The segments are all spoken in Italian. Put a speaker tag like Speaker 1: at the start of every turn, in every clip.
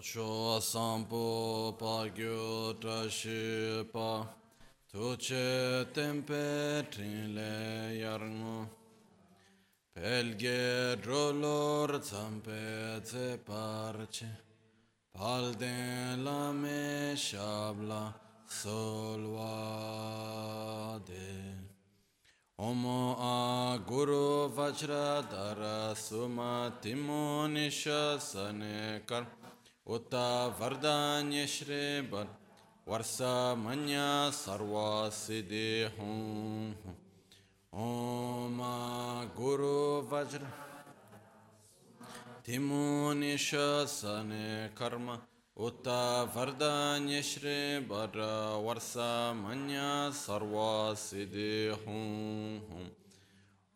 Speaker 1: Ocho sampo pagyo tashipa Tuce tempe trile iarno Pelghe drolor zampe te parce Pal la me shabla solvade Omo a guru vajra dara suma timonishasane karma Uta vardanya shri bar varsa manya sarva siddhi hum Om guru vajra timo nisha sane karma Uta vardanya shri bar varsa manya sarva siddhi hum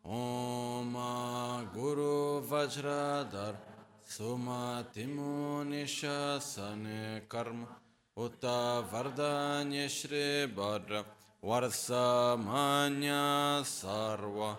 Speaker 1: Om a dara Sumatimo nishasane karma Uta vardanya shri badra Varsa manya sarva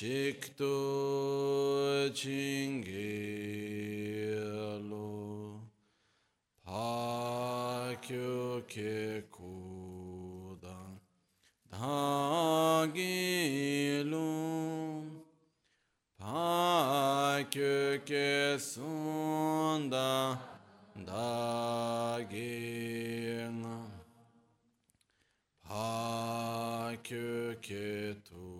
Speaker 1: çıktı çingelo pakyo ke kudan dagilum pakyo ke sunda dagina pakyo ke tudam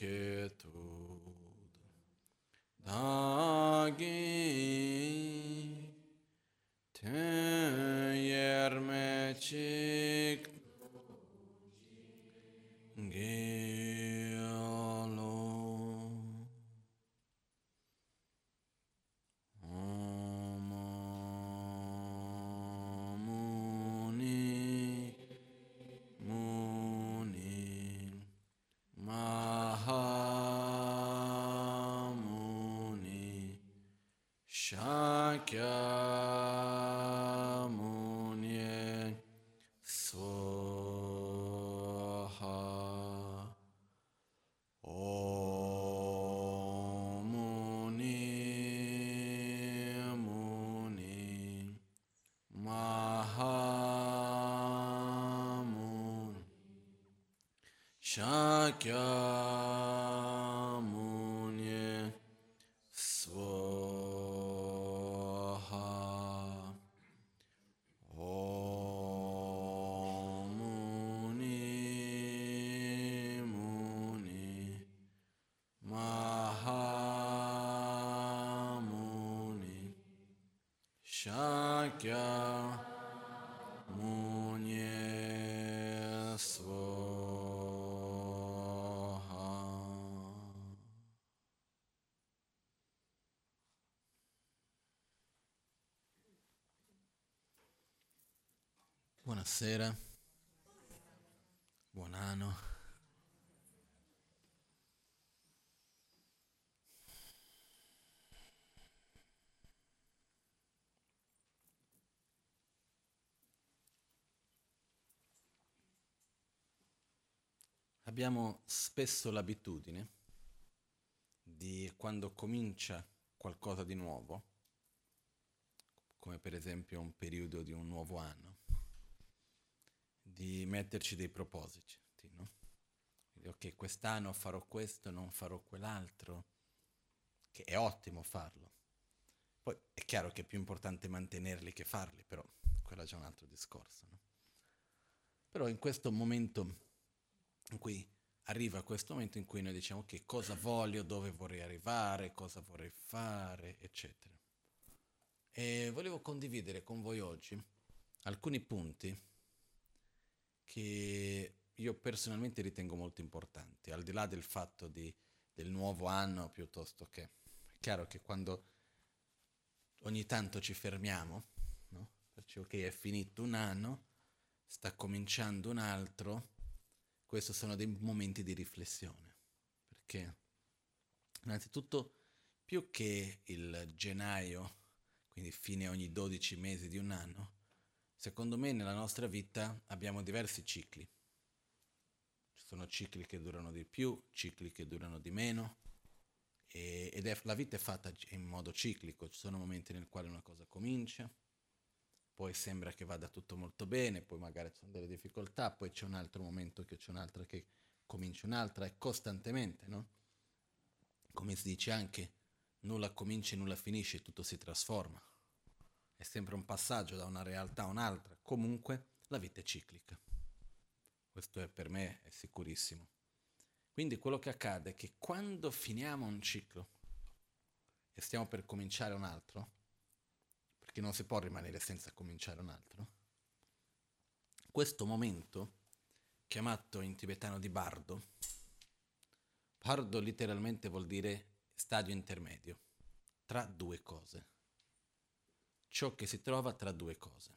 Speaker 1: Makyo ke Buonasera, buon anno. Abbiamo spesso l'abitudine di quando comincia qualcosa di nuovo, come per esempio un periodo di un nuovo anno, di metterci dei propositi, no? Quindi, ok, quest'anno farò questo, non farò quell'altro, che è ottimo farlo. Poi è chiaro che è più importante mantenerli che farli, però quello è già un altro discorso. No? Però in questo momento in cui arriva questo momento in cui noi diciamo che cosa voglio, dove vorrei arrivare, cosa vorrei fare, eccetera. E volevo condividere con voi oggi alcuni punti che io personalmente ritengo molto importanti, al di là del fatto di, del nuovo anno piuttosto che... È chiaro che quando ogni tanto ci fermiamo, no? Perché ok, è finito un anno, sta cominciando un altro, questi sono dei momenti di riflessione, perché innanzitutto più che il gennaio, quindi fine ogni 12 mesi di un anno, secondo me nella nostra vita abbiamo diversi cicli. Ci sono cicli che durano di più, cicli che durano di meno, e, ed è, la vita è fatta in modo ciclico, ci sono momenti nel quale una cosa comincia, poi sembra che vada tutto molto bene, poi magari ci sono delle difficoltà, poi c'è un altro momento che c'è un'altra che comincia un'altra e costantemente, no? Come si dice anche, nulla comincia e nulla finisce, tutto si trasforma. È sempre un passaggio da una realtà a un'altra. Comunque la vita è ciclica. Questo è per me è sicurissimo. Quindi quello che accade è che quando finiamo un ciclo e stiamo per cominciare un altro, perché non si può rimanere senza cominciare un altro. Questo momento, chiamato in tibetano di bardo, bardo letteralmente vuol dire stadio intermedio, tra due cose. Ciò che si trova tra due cose.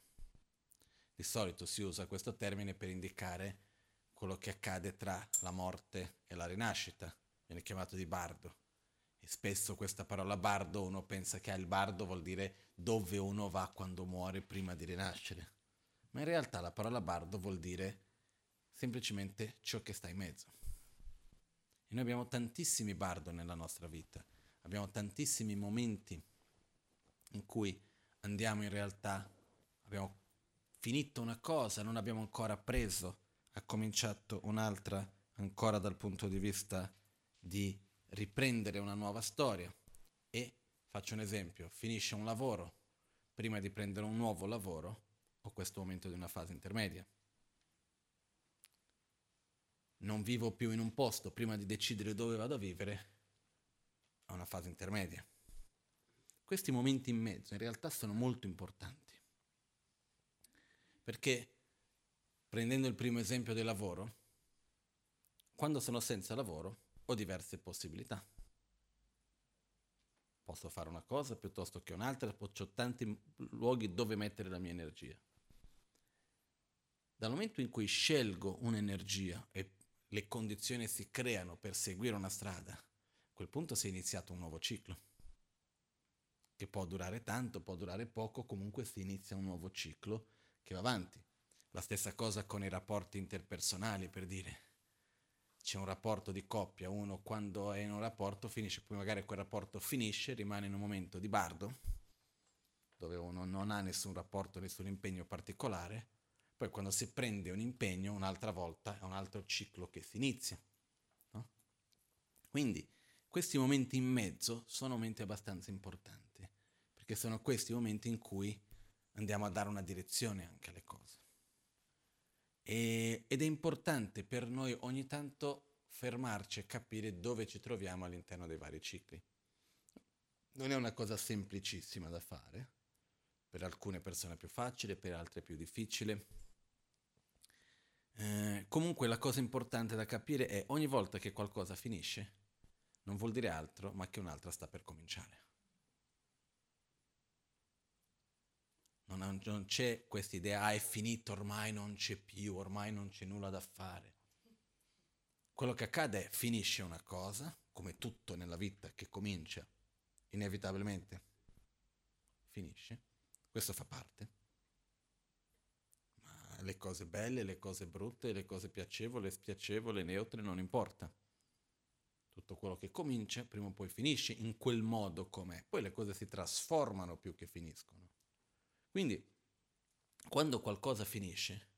Speaker 1: Di solito si usa questo termine per indicare quello che accade tra la morte e la rinascita, viene chiamato di bardo. E spesso questa parola bardo uno pensa che il bardo vuol dire dove uno va quando muore prima di rinascere. Ma in realtà la parola bardo vuol dire semplicemente ciò che sta in mezzo. E noi abbiamo tantissimi bardo nella nostra vita, abbiamo tantissimi momenti in cui andiamo in realtà, abbiamo finito una cosa, non abbiamo ancora preso, ha cominciato un'altra ancora dal punto di vista di riprendere una nuova storia e, faccio un esempio, finisce un lavoro, prima di prendere un nuovo lavoro, ho questo momento di una fase intermedia. Non vivo più in un posto, prima di decidere dove vado a vivere, ho una fase intermedia. Questi momenti in mezzo in realtà sono molto importanti, perché prendendo il primo esempio del lavoro, quando sono senza lavoro, ho diverse possibilità. Posso fare una cosa piuttosto che un'altra, ho tanti luoghi dove mettere la mia energia. Dal momento in cui scelgo un'energia e le condizioni si creano per seguire una strada, a quel punto si è iniziato un nuovo ciclo, che può durare tanto, può durare poco, comunque si inizia un nuovo ciclo che va avanti. La stessa cosa con i rapporti interpersonali, per dire c'è un rapporto di coppia, uno quando è in un rapporto finisce, poi magari quel rapporto finisce, rimane in un momento di bardo, dove uno non ha nessun rapporto, nessun impegno particolare, poi quando si prende un impegno un'altra volta è un altro ciclo che si inizia. No? Quindi questi momenti in mezzo sono momenti abbastanza importanti, perché sono questi momenti in cui andiamo a dare una direzione anche alle cose. E, ed è importante per noi ogni tanto fermarci e capire dove ci troviamo all'interno dei vari cicli. Non è una cosa semplicissima da fare, per alcune persone è più facile, per altre è più difficile. Eh, comunque la cosa importante da capire è ogni volta che qualcosa finisce, non vuol dire altro, ma che un'altra sta per cominciare. Non, non c'è questa idea, ah è finito, ormai non c'è più, ormai non c'è nulla da fare. Quello che accade è finisce una cosa, come tutto nella vita che comincia, inevitabilmente finisce, questo fa parte. Ma le cose belle, le cose brutte, le cose piacevoli, spiacevoli, neutre, non importa. Tutto quello che comincia prima o poi finisce in quel modo com'è. Poi le cose si trasformano più che finiscono. Quindi, quando qualcosa finisce,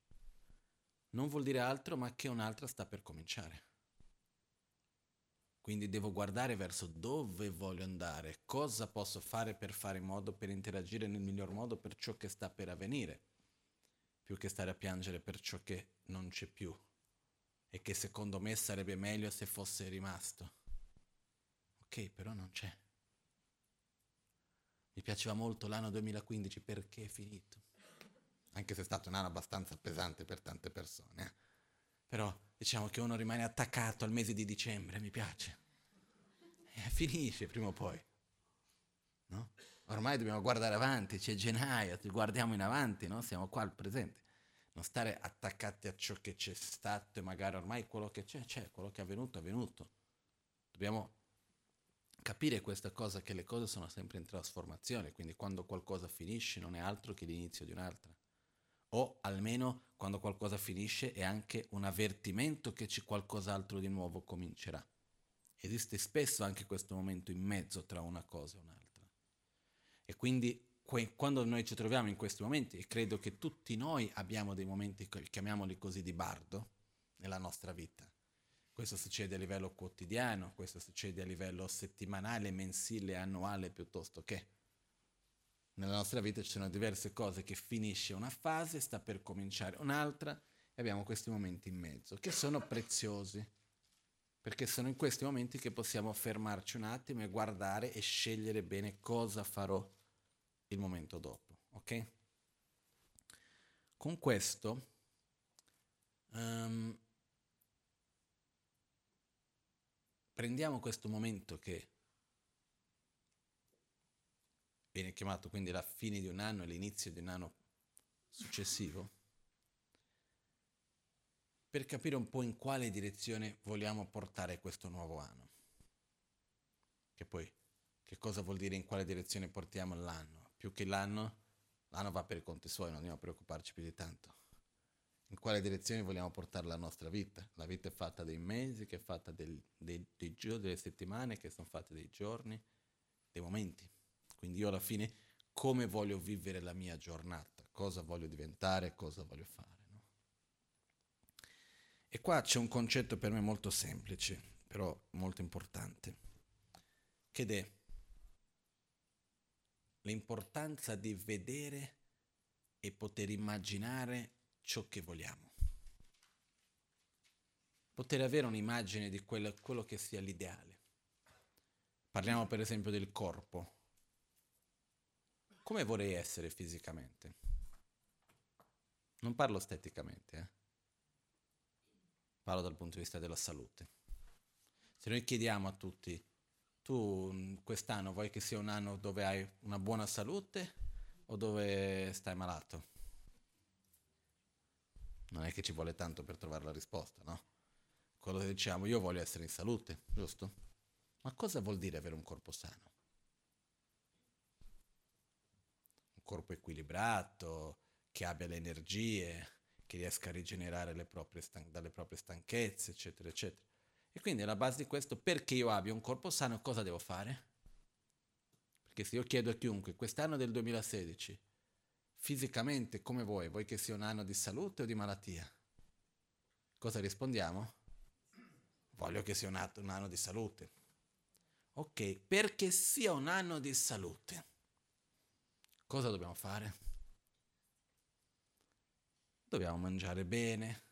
Speaker 1: non vuol dire altro ma che un'altra sta per cominciare. Quindi devo guardare verso dove voglio andare, cosa posso fare per fare in modo per interagire nel miglior modo per ciò che sta per avvenire, più che stare a piangere per ciò che non c'è più e che secondo me sarebbe meglio se fosse rimasto. Ok, però non c'è. Mi piaceva molto l'anno 2015 perché è finito. Anche se è stato un anno abbastanza pesante per tante persone. Eh? Però diciamo che uno rimane attaccato al mese di dicembre, mi piace. E finisce prima o poi. No? Ormai dobbiamo guardare avanti, c'è gennaio, guardiamo in avanti, no? siamo qua al presente non stare attaccati a ciò che c'è stato e magari ormai quello che c'è, c'è, quello che è avvenuto è avvenuto. Dobbiamo capire questa cosa che le cose sono sempre in trasformazione, quindi quando qualcosa finisce non è altro che l'inizio di un'altra. O almeno quando qualcosa finisce è anche un avvertimento che c'è qualcos'altro di nuovo comincerà. Esiste spesso anche questo momento in mezzo tra una cosa e un'altra. E quindi quando noi ci troviamo in questi momenti, e credo che tutti noi abbiamo dei momenti, chiamiamoli così, di bardo nella nostra vita. Questo succede a livello quotidiano, questo succede a livello settimanale, mensile, annuale piuttosto che. Nella nostra vita ci sono diverse cose che finisce una fase, sta per cominciare un'altra e abbiamo questi momenti in mezzo che sono preziosi, perché sono in questi momenti che possiamo fermarci un attimo e guardare e scegliere bene cosa farò il momento dopo, ok? Con questo um, prendiamo questo momento che viene chiamato quindi la fine di un anno e l'inizio di un anno successivo, per capire un po' in quale direzione vogliamo portare questo nuovo anno. Che poi, che cosa vuol dire in quale direzione portiamo l'anno? più che l'anno, l'anno va per i conti suoi, non dobbiamo preoccuparci più di tanto. In quale direzione vogliamo portare la nostra vita? La vita è fatta dei mesi, che è fatta del, dei, dei giorni, delle settimane, che sono fatte dei giorni, dei momenti. Quindi io alla fine come voglio vivere la mia giornata, cosa voglio diventare, cosa voglio fare. No? E qua c'è un concetto per me molto semplice, però molto importante, che è l'importanza di vedere e poter immaginare ciò che vogliamo. Poter avere un'immagine di quello, quello che sia l'ideale. Parliamo per esempio del corpo. Come vorrei essere fisicamente? Non parlo esteticamente, eh? parlo dal punto di vista della salute. Se noi chiediamo a tutti tu mm, quest'anno vuoi che sia un anno dove hai una buona salute o dove stai malato? Non è che ci vuole tanto per trovare la risposta, no? Quello che diciamo, io voglio essere in salute, giusto? Ma cosa vuol dire avere un corpo sano? Un corpo equilibrato, che abbia le energie, che riesca a rigenerare proprie stan- dalle proprie stanchezze, eccetera, eccetera. E quindi alla base di questo, perché io abbia un corpo sano, cosa devo fare? Perché se io chiedo a chiunque, quest'anno del 2016, fisicamente come vuoi? Vuoi che sia un anno di salute o di malattia? Cosa rispondiamo? Voglio che sia un anno, di salute. Ok, perché sia un anno di salute, cosa dobbiamo fare? Dobbiamo mangiare bene,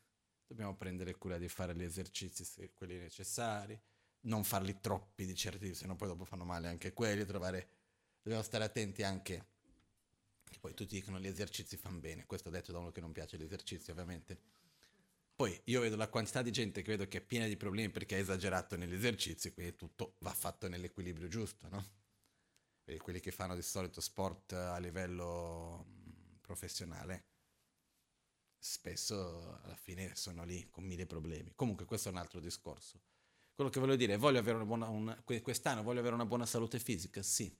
Speaker 1: dobbiamo prendere cura di fare gli esercizi, quelli necessari, non farli troppi di certi, se no poi dopo fanno male anche quelli, trovare, dobbiamo stare attenti anche, che poi tutti dicono gli esercizi fanno bene, questo detto da uno che non piace gli esercizi ovviamente. Poi io vedo la quantità di gente che vedo che è piena di problemi perché ha esagerato negli esercizi, quindi tutto va fatto nell'equilibrio giusto, no? E quelli che fanno di solito sport a livello professionale spesso alla fine sono lì con mille problemi. Comunque questo è un altro discorso. Quello che voglio dire voglio avere una buona, una, quest'anno voglio avere una buona salute fisica, sì.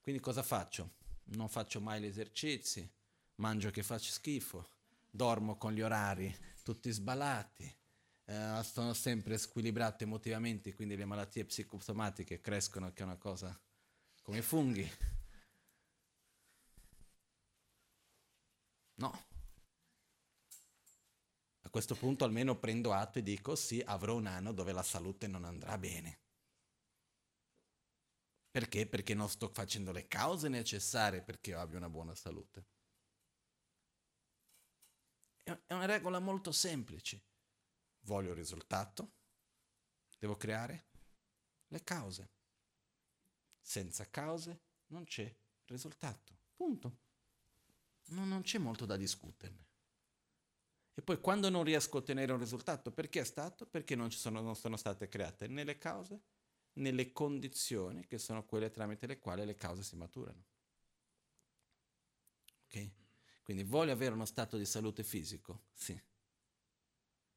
Speaker 1: Quindi cosa faccio? Non faccio mai gli esercizi, mangio che faccio schifo, dormo con gli orari tutti sballati, eh, sono sempre squilibrate emotivamente, quindi le malattie psicosomatiche crescono, che è una cosa come i funghi. No. A questo punto almeno prendo atto e dico sì, avrò un anno dove la salute non andrà bene. Perché? Perché non sto facendo le cause necessarie perché io abbia una buona salute. È una regola molto semplice. Voglio il risultato, devo creare le cause. Senza cause non c'è risultato. Punto. Non, non c'è molto da discuterne. E poi quando non riesco a ottenere un risultato, perché è stato? Perché non, sono, non sono state create né le cause nelle condizioni che sono quelle tramite le quali le cause si maturano. Ok? Quindi voglio avere uno stato di salute fisico? Sì.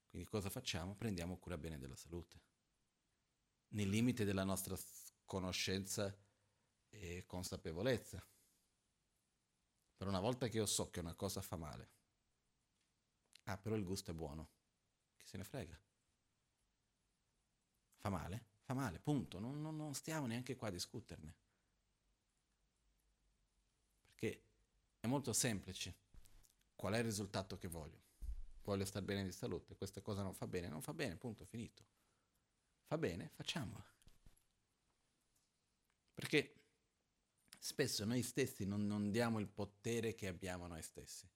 Speaker 1: Quindi cosa facciamo? Prendiamo cura bene della salute. Nei limiti della nostra conoscenza e consapevolezza. Per una volta che io so che una cosa fa male, ah però il gusto è buono, chi se ne frega? Fa male? Fa male, punto. Non, non, non stiamo neanche qua a discuterne. Perché è molto semplice. Qual è il risultato che voglio? Voglio stare bene di salute, questa cosa non fa bene, non fa bene, punto, finito. Fa bene, facciamola. Perché spesso noi stessi non, non diamo il potere che abbiamo noi stessi.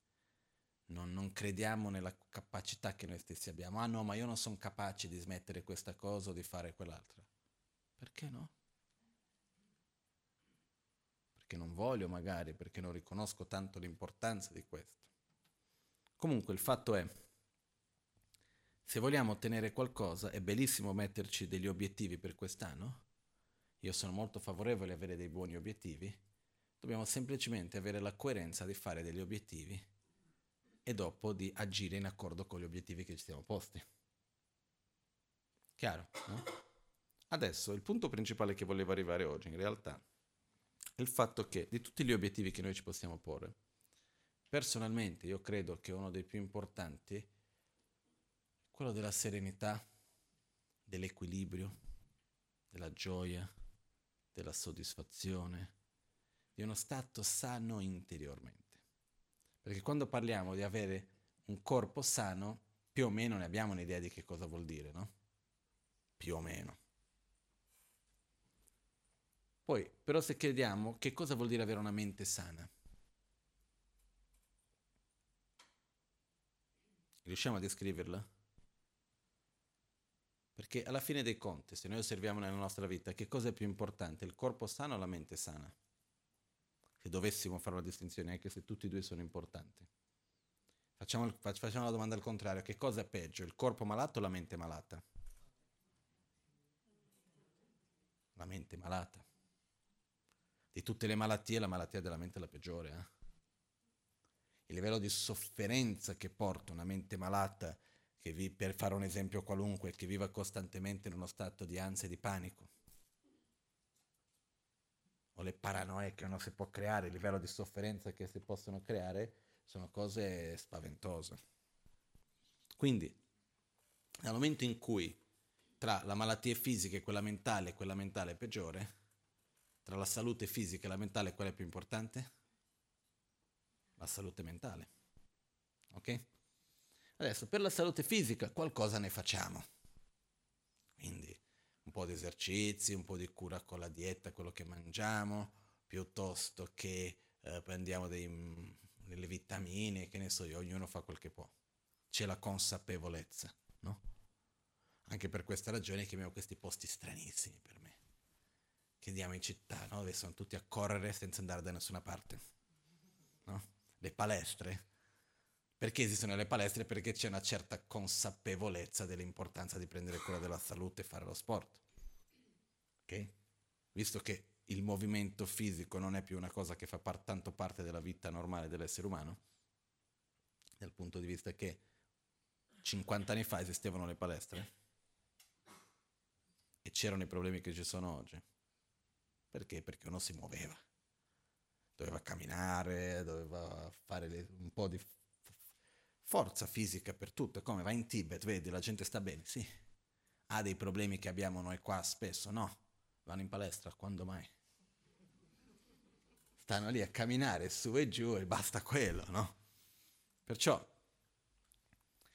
Speaker 1: Non, non, crediamo nella capacità che noi stessi abbiamo. Ah no, ma io non sono capace di smettere questa cosa o di fare quell'altra. Perché no? Perché non voglio magari, perché non riconosco tanto l'importanza di questo. Comunque il fatto è, se vogliamo ottenere qualcosa, è bellissimo metterci degli obiettivi per quest'anno. Io sono molto favorevole a avere dei buoni obiettivi. Dobbiamo semplicemente avere la coerenza di fare degli obiettivi e dopo di agire in accordo con gli obiettivi che ci siamo posti. Chiaro? No? Adesso il punto principale che volevo arrivare oggi in realtà è il fatto che di tutti gli obiettivi che noi ci possiamo porre, personalmente io credo che uno dei più importanti è quello della serenità, dell'equilibrio, della gioia, della soddisfazione, di uno stato sano interiormente. Perché quando parliamo di avere un corpo sano, più o meno ne abbiamo un'idea di che cosa vuol dire, no? Più o meno. Poi, però se chiediamo che cosa vuol dire avere una mente sana, riusciamo a descriverla? Perché alla fine dei conti, se noi osserviamo nella nostra vita, che cosa è più importante, il corpo sano o la mente sana? Se dovessimo fare una distinzione, anche se tutti e due sono importanti. Facciamo, facciamo la domanda al contrario, che cosa è peggio, il corpo malato o la mente malata? La mente malata di tutte le malattie, la malattia della mente è la peggiore. Eh? Il livello di sofferenza che porta una mente malata, che vi, per fare un esempio qualunque, che viva costantemente in uno stato di ansia e di panico, o le paranoie che uno si può creare, il livello di sofferenza che si possono creare, sono cose spaventose. Quindi, nel momento in cui tra la malattia fisica e quella mentale, quella mentale peggiore, tra la salute fisica e la mentale, qual è più importante? La salute mentale. Ok? Adesso, per la salute fisica qualcosa ne facciamo. Quindi un po' di esercizi, un po' di cura con la dieta, quello che mangiamo, piuttosto che eh, prendiamo dei, delle vitamine, che ne so io, ognuno fa quel che può. C'è la consapevolezza, no? Anche per questa ragione chiamiamo questi posti stranissimi per me che andiamo in città, no? dove sono tutti a correre senza andare da nessuna parte. No? Le palestre. Perché esistono le palestre? Perché c'è una certa consapevolezza dell'importanza di prendere cura della salute e fare lo sport. Ok? Visto che il movimento fisico non è più una cosa che fa par- tanto parte della vita normale dell'essere umano, dal punto di vista che 50 anni fa esistevano le palestre e c'erano i problemi che ci sono oggi. Perché? Perché uno si muoveva. Doveva camminare, doveva fare le, un po' di forza fisica per tutto. È come va in Tibet, vedi, la gente sta bene, sì. Ha dei problemi che abbiamo noi qua spesso, no? Vanno in palestra, quando mai? Stanno lì a camminare su e giù e basta quello, no? Perciò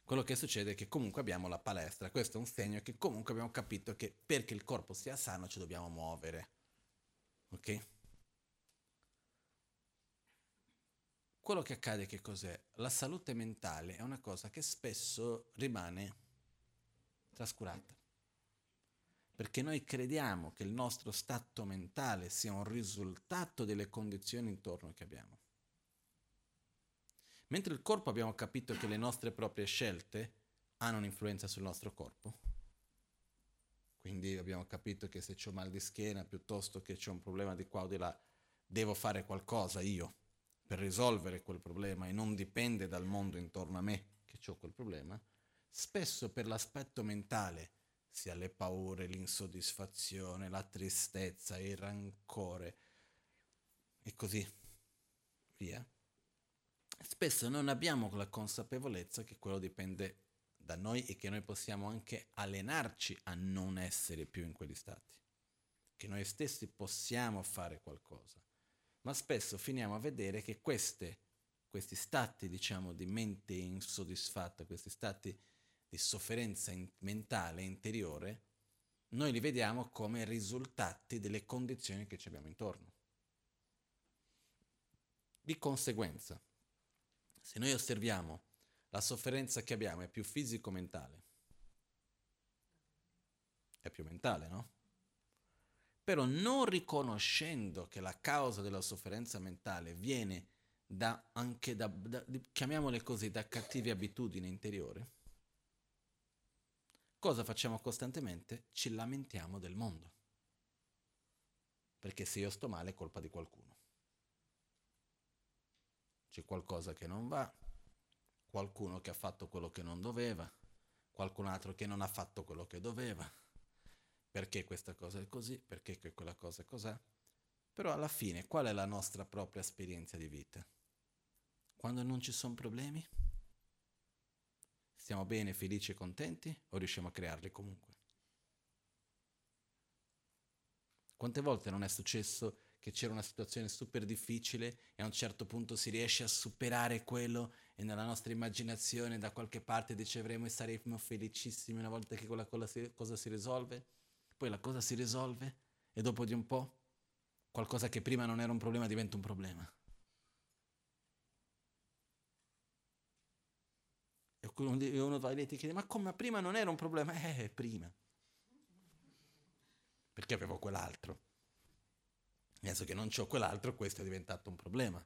Speaker 1: quello che succede è che comunque abbiamo la palestra, questo è un segno che comunque abbiamo capito che perché il corpo sia sano ci dobbiamo muovere. Ok? Quello che accade che cos'è? La salute mentale è una cosa che spesso rimane trascurata. Perché noi crediamo che il nostro stato mentale sia un risultato delle condizioni intorno che abbiamo. Mentre il corpo abbiamo capito che le nostre proprie scelte hanno un'influenza sul nostro corpo. Quindi abbiamo capito che se ho mal di schiena piuttosto che c'è un problema di qua o di là, devo fare qualcosa io per risolvere quel problema e non dipende dal mondo intorno a me che ho quel problema. Spesso per l'aspetto mentale, sia le paure, l'insoddisfazione, la tristezza, il rancore e così via spesso non abbiamo la consapevolezza che quello dipende da noi e che noi possiamo anche allenarci a non essere più in quegli stati, che noi stessi possiamo fare qualcosa. Ma spesso finiamo a vedere che queste, questi stati, diciamo, di mente insoddisfatta, questi stati di sofferenza in- mentale interiore, noi li vediamo come risultati delle condizioni che ci abbiamo intorno. Di conseguenza, se noi osserviamo la sofferenza che abbiamo è più fisico-mentale, è più mentale, no? Però non riconoscendo che la causa della sofferenza mentale viene da, anche da, da chiamiamole così, da cattive abitudini interiori, cosa facciamo costantemente? Ci lamentiamo del mondo. Perché se io sto male è colpa di qualcuno c'è qualcosa che non va, qualcuno che ha fatto quello che non doveva, qualcun altro che non ha fatto quello che doveva, perché questa cosa è così, perché quella cosa è così. Però alla fine qual è la nostra propria esperienza di vita? Quando non ci sono problemi? Stiamo bene, felici e contenti o riusciamo a crearli comunque? Quante volte non è successo che c'era una situazione super difficile e a un certo punto si riesce a superare quello e nella nostra immaginazione da qualche parte riceveremo e saremo felicissimi una volta che quella cosa si risolve, poi la cosa si risolve e dopo di un po' qualcosa che prima non era un problema diventa un problema. E uno va lì e ti chiede, ma come prima non era un problema? Eh, prima. Perché avevo quell'altro. Adesso che non ho quell'altro, questo è diventato un problema.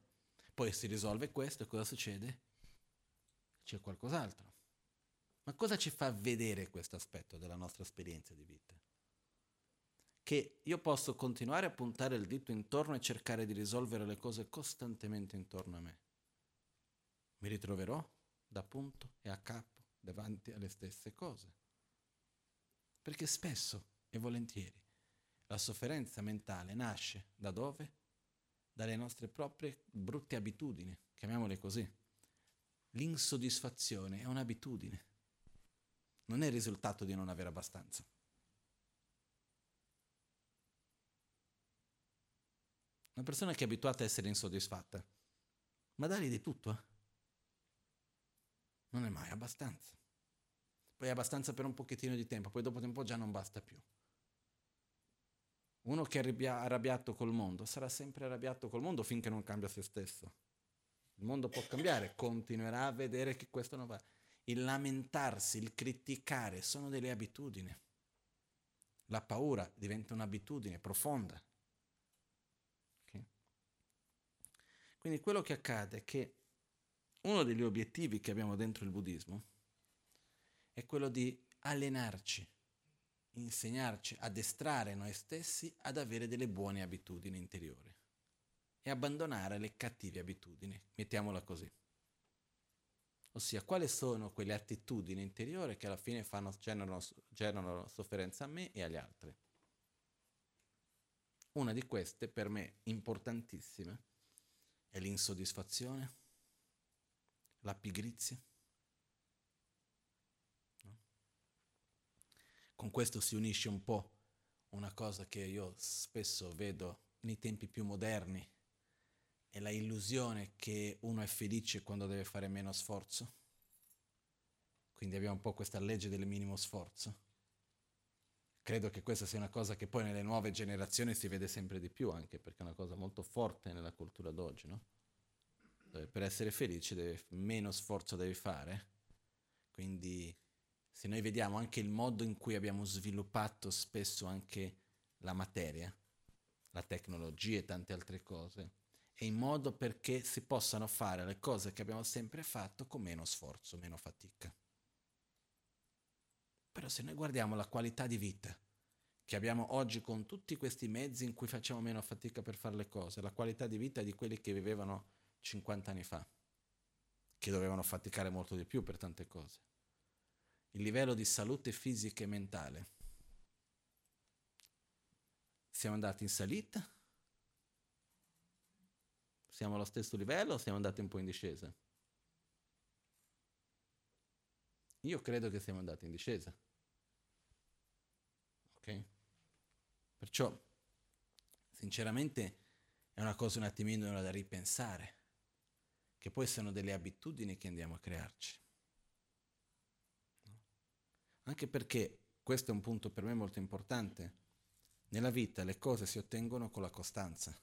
Speaker 1: Poi si risolve questo e cosa succede? C'è qualcos'altro. Ma cosa ci fa vedere questo aspetto della nostra esperienza di vita? Che io posso continuare a puntare il dito intorno e cercare di risolvere le cose costantemente intorno a me. Mi ritroverò da punto e a capo davanti alle stesse cose. Perché spesso e volentieri la sofferenza mentale nasce da dove? Dalle nostre proprie brutte abitudini, chiamiamole così. L'insoddisfazione è un'abitudine, non è il risultato di non avere abbastanza. Una persona che è abituata a essere insoddisfatta, ma dagli di tutto, eh? non è mai abbastanza. Poi è abbastanza per un pochettino di tempo, poi dopo tempo già non basta più. Uno che è arrabbiato col mondo sarà sempre arrabbiato col mondo finché non cambia se stesso. Il mondo può cambiare, continuerà a vedere che questo non va. Il lamentarsi, il criticare sono delle abitudini. La paura diventa un'abitudine profonda. Quindi quello che accade è che uno degli obiettivi che abbiamo dentro il buddismo è quello di allenarci insegnarci, addestrare noi stessi ad avere delle buone abitudini interiori e abbandonare le cattive abitudini, mettiamola così. Ossia, quali sono quelle attitudini interiori che alla fine fanno, generano, generano sofferenza a me e agli altri? Una di queste, per me importantissima, e l'insoddisfazione? La pigrizia? No? Con questo si unisce un po' una cosa che io spesso vedo nei tempi più moderni, è la illusione che uno è felice quando deve fare meno sforzo. Quindi abbiamo un po' questa legge del minimo sforzo Credo che questa sia una cosa che poi nelle nuove generazioni si vede sempre di più, anche perché è una cosa molto forte nella cultura d'oggi, no? Dove per essere felice deve, meno sforzo devi fare. Quindi se noi vediamo anche il modo in cui abbiamo sviluppato spesso anche la materia, la tecnologia e tante altre cose, è in modo perché si possano fare le cose che abbiamo sempre fatto con meno sforzo, meno fatica. Però se noi guardiamo la qualità di vita che abbiamo oggi con tutti questi mezzi in cui facciamo meno fatica per fare le cose, la qualità di vita di quelli che vivevano 50 anni fa, che dovevano faticare molto di più per tante cose. Il livello di salute fisica e mentale. Siamo andati in salita? Siamo allo stesso livello o siamo andati un po' in discesa? Io credo che siamo andati in discesa. Ok? Perciò, sinceramente, è una cosa un attimino da ripensare che poi sono delle abitudini che andiamo a crearci. Anche perché, questo è un punto per me molto importante, nella vita le cose si ottengono con la costanza,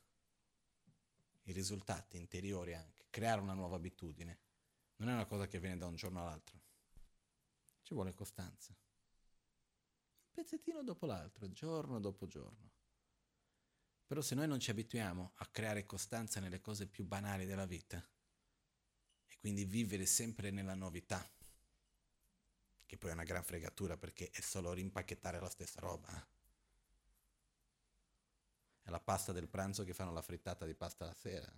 Speaker 1: i risultati interiori anche, creare una nuova abitudine. Non è una cosa che viene da un giorno all'altro, ci vuole costanza. Un pezzettino dopo l'altro, giorno dopo giorno. Però se noi non ci abituiamo a creare costanza nelle cose più banali della vita, quindi vivere sempre nella novità, che poi è una gran fregatura perché è solo rimpacchettare la stessa roba. Eh. È la pasta del pranzo che fanno la frittata di pasta la sera.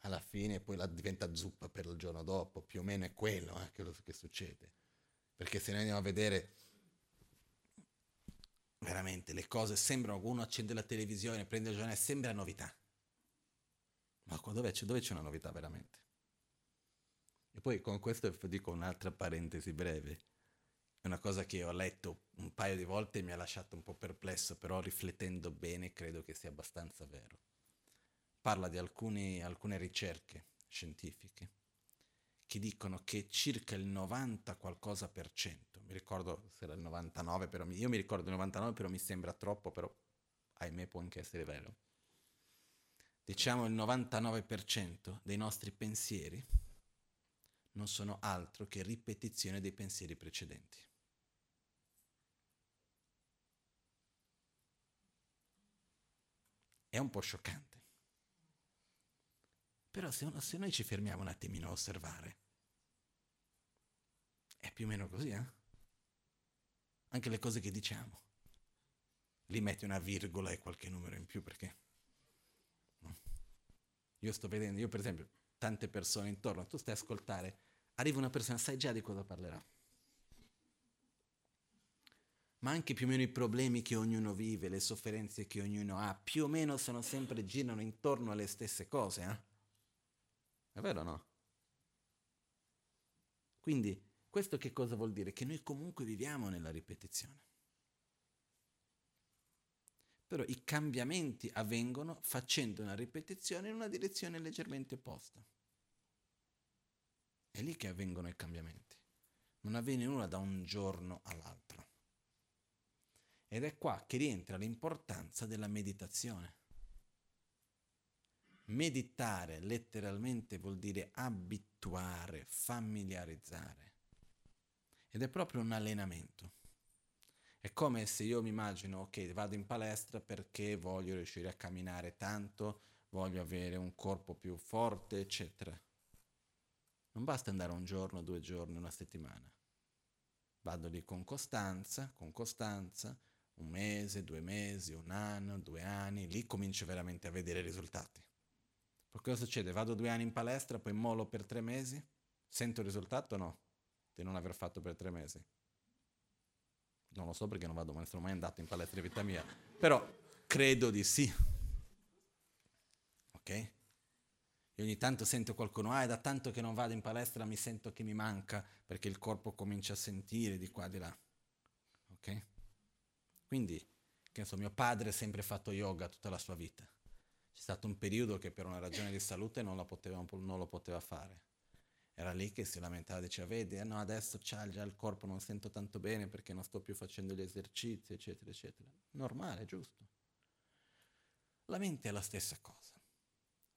Speaker 1: Alla fine poi la diventa zuppa per il giorno dopo, più o meno è quello eh, quello che succede. Perché se noi andiamo a vedere veramente le cose sembrano, uno accende la televisione, prende il giornale, sembra novità. Ma dove c'è, dove c'è una novità veramente? E poi con questo dico un'altra parentesi breve. È una cosa che ho letto un paio di volte e mi ha lasciato un po' perplesso, però riflettendo bene credo che sia abbastanza vero. Parla di alcuni, alcune ricerche scientifiche che dicono che circa il 90 qualcosa per cento, mi ricordo se era il 99, però io mi ricordo il 99, però mi sembra troppo, però ahimè può anche essere vero. Diciamo il 99% dei nostri pensieri non sono altro che ripetizione dei pensieri precedenti. È un po' scioccante. Però se, se noi ci fermiamo un attimino a osservare, è più o meno così, eh? Anche le cose che diciamo. Lì metti una virgola e qualche numero in più perché... Io sto vedendo, io per esempio, tante persone intorno, tu stai a ascoltare, arriva una persona, sai già di cosa parlerà. Ma anche più o meno i problemi che ognuno vive, le sofferenze che ognuno ha, più o meno sono sempre, girano intorno alle stesse cose, eh? È vero o no? Quindi, questo che cosa vuol dire? Che noi comunque viviamo nella ripetizione. Però i cambiamenti avvengono facendo una ripetizione in una direzione leggermente opposta. È lì che avvengono i cambiamenti. Non avviene nulla da un giorno all'altro. Ed è qua che rientra l'importanza della meditazione. Meditare letteralmente vuol dire abituare, familiarizzare. Ed è proprio un allenamento. È come se io mi immagino, ok, vado in palestra perché voglio riuscire a camminare tanto, voglio avere un corpo più forte, eccetera. Non basta andare un giorno, due giorni, una settimana. Vado lì con costanza, con costanza, un mese, due mesi, un anno, due anni, lì comincio veramente a vedere i risultati. Poi cosa succede? Vado due anni in palestra, poi mollo per tre mesi? Sento il risultato o no? Di non aver fatto per tre mesi? Non lo so perché non vado, ma non sono mai andato in palestra in vita mia. Però credo di sì. Ok? Io ogni tanto sento qualcuno, ah è da tanto che non vado in palestra, mi sento che mi manca perché il corpo comincia a sentire di qua e di là. ok? Quindi, che so, mio padre ha sempre fatto yoga tutta la sua vita. C'è stato un periodo che per una ragione di salute non, poteva, non lo poteva fare. Era lì che si lamentava, diceva, vedi, eh no, adesso c'ha già il corpo, non sento tanto bene perché non sto più facendo gli esercizi, eccetera, eccetera. Normale, giusto. La mente è la stessa cosa.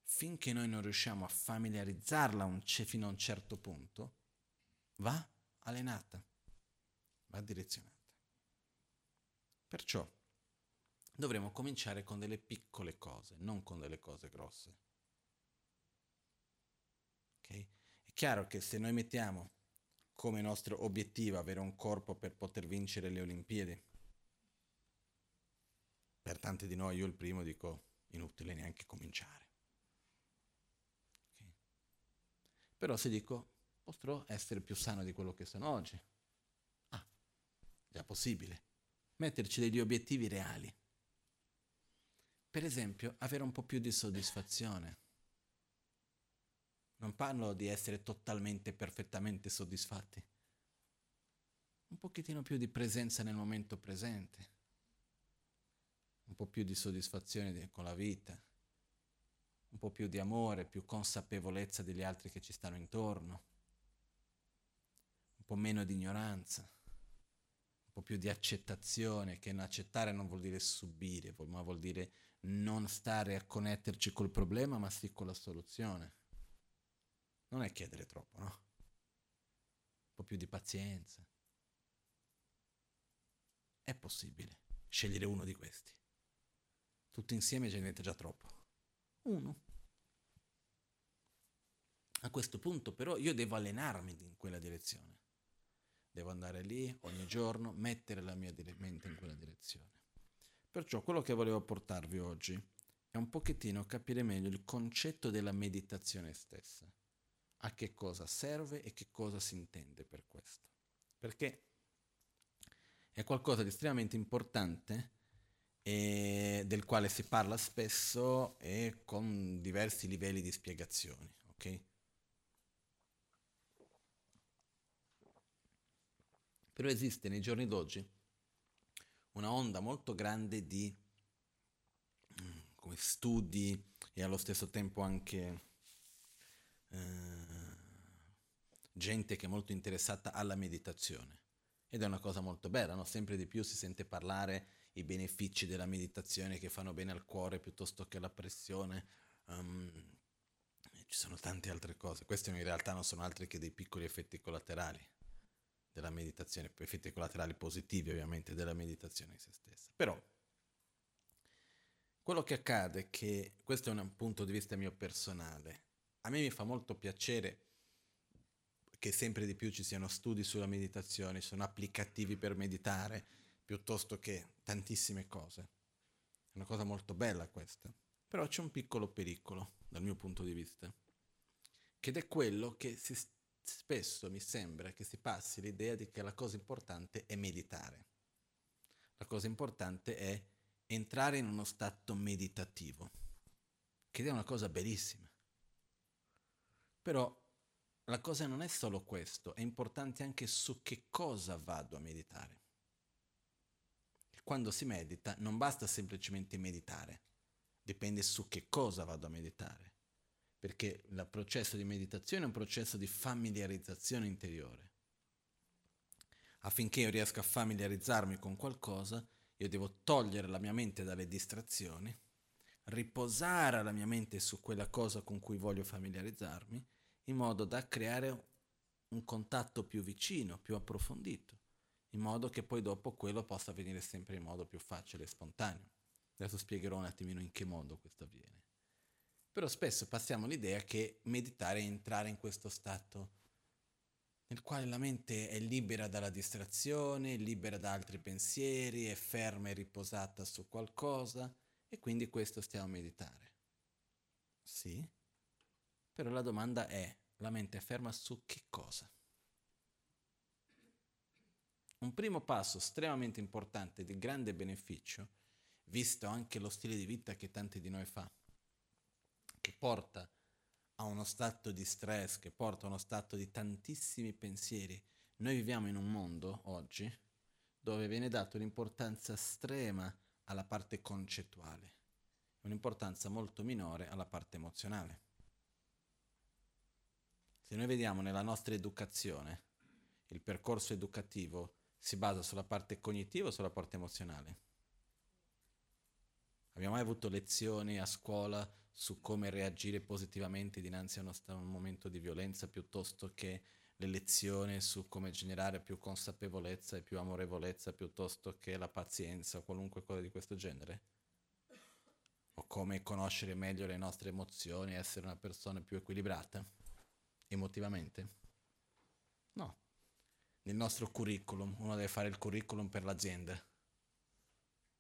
Speaker 1: Finché noi non riusciamo a familiarizzarla un c- fino a un certo punto, va allenata, va direzionata. Perciò dovremo cominciare con delle piccole cose, non con delle cose grosse. Okay? Chiaro che se noi mettiamo come nostro obiettivo avere un corpo per poter vincere le Olimpiadi, per tanti di noi, io il primo dico, inutile neanche cominciare. Okay? Però se dico, potrò essere più sano di quello che sono oggi. Ah, già possibile. Metterci degli obiettivi reali. Per esempio, avere un po' più di soddisfazione. Non parlo di essere totalmente, perfettamente soddisfatti. Un pochettino più di presenza nel momento presente. Un po' più di soddisfazione con la vita. Un po' più di amore, più consapevolezza degli altri che ci stanno intorno. Un po' meno di ignoranza. Un po' più di accettazione, che accettare non vuol dire subire, ma vuol dire non stare a connetterci col problema, ma sì con la soluzione. Non è chiedere troppo, no? Un po' più di pazienza. È possibile scegliere uno di questi. Tutto insieme ce ne diventa già troppo. Uno. A questo punto però io devo allenarmi in quella direzione. Devo andare lì ogni giorno, mettere la mia mente in quella direzione. Perciò quello che volevo portarvi oggi è un pochettino capire meglio il concetto della meditazione stessa, a che cosa serve e che cosa si intende per questo. Perché è qualcosa di estremamente importante e del quale si parla spesso e con diversi livelli di spiegazioni, ok? Però esiste nei giorni d'oggi una onda molto grande di studi e allo stesso tempo anche eh, gente che è molto interessata alla meditazione. Ed è una cosa molto bella, no? sempre di più si sente parlare i benefici della meditazione che fanno bene al cuore piuttosto che alla pressione. Um, ci sono tante altre cose. Questi in realtà non sono altri che dei piccoli effetti collaterali della meditazione, effetti collaterali positivi ovviamente della meditazione in se stessa. Però quello che accade è che, questo è un punto di vista mio personale, a me mi fa molto piacere che sempre di più ci siano studi sulla meditazione, sono applicativi per meditare, piuttosto che tantissime cose. È una cosa molto bella questa. Però c'è un piccolo pericolo, dal mio punto di vista, che è quello che si, spesso mi sembra che si passi l'idea di che la cosa importante è meditare. La cosa importante è entrare in uno stato meditativo, che è una cosa bellissima. Però la cosa non è solo questo, è importante anche su che cosa vado a meditare. Quando si medita non basta semplicemente meditare, dipende su che cosa vado a meditare perché il processo di meditazione è un processo di familiarizzazione interiore. Affinché io riesca a familiarizzarmi con qualcosa, io devo togliere la mia mente dalle distrazioni, riposare la mia mente su quella cosa con cui voglio familiarizzarmi, in modo da creare un contatto più vicino, più approfondito, in modo che poi dopo quello possa avvenire sempre in modo più facile e spontaneo. Adesso spiegherò un attimino in che modo questo avviene. Però spesso passiamo l'idea che meditare è entrare in questo stato nel quale la mente è libera dalla distrazione, libera da altri pensieri, è ferma e riposata su qualcosa e quindi questo stiamo a meditare. Sì, però la domanda è, la mente è ferma su che cosa? Un primo passo estremamente importante di grande beneficio, visto anche lo stile di vita che tanti di noi fa, che porta a uno stato di stress, che porta a uno stato di tantissimi pensieri. Noi viviamo in un mondo oggi dove viene data un'importanza estrema alla parte concettuale, un'importanza molto minore alla parte emozionale. Se noi vediamo nella nostra educazione, il percorso educativo si basa sulla parte cognitiva o sulla parte emozionale? Abbiamo mai avuto lezioni a scuola su come reagire positivamente dinanzi a uno, a un momento di violenza piuttosto che le lezioni su come generare più consapevolezza e più amorevolezza piuttosto che la pazienza o qualunque cosa di questo genere? O come conoscere meglio le nostre emozioni e essere una persona più equilibrata emotivamente? No. Nel nostro curriculum, uno deve fare il curriculum per l'azienda.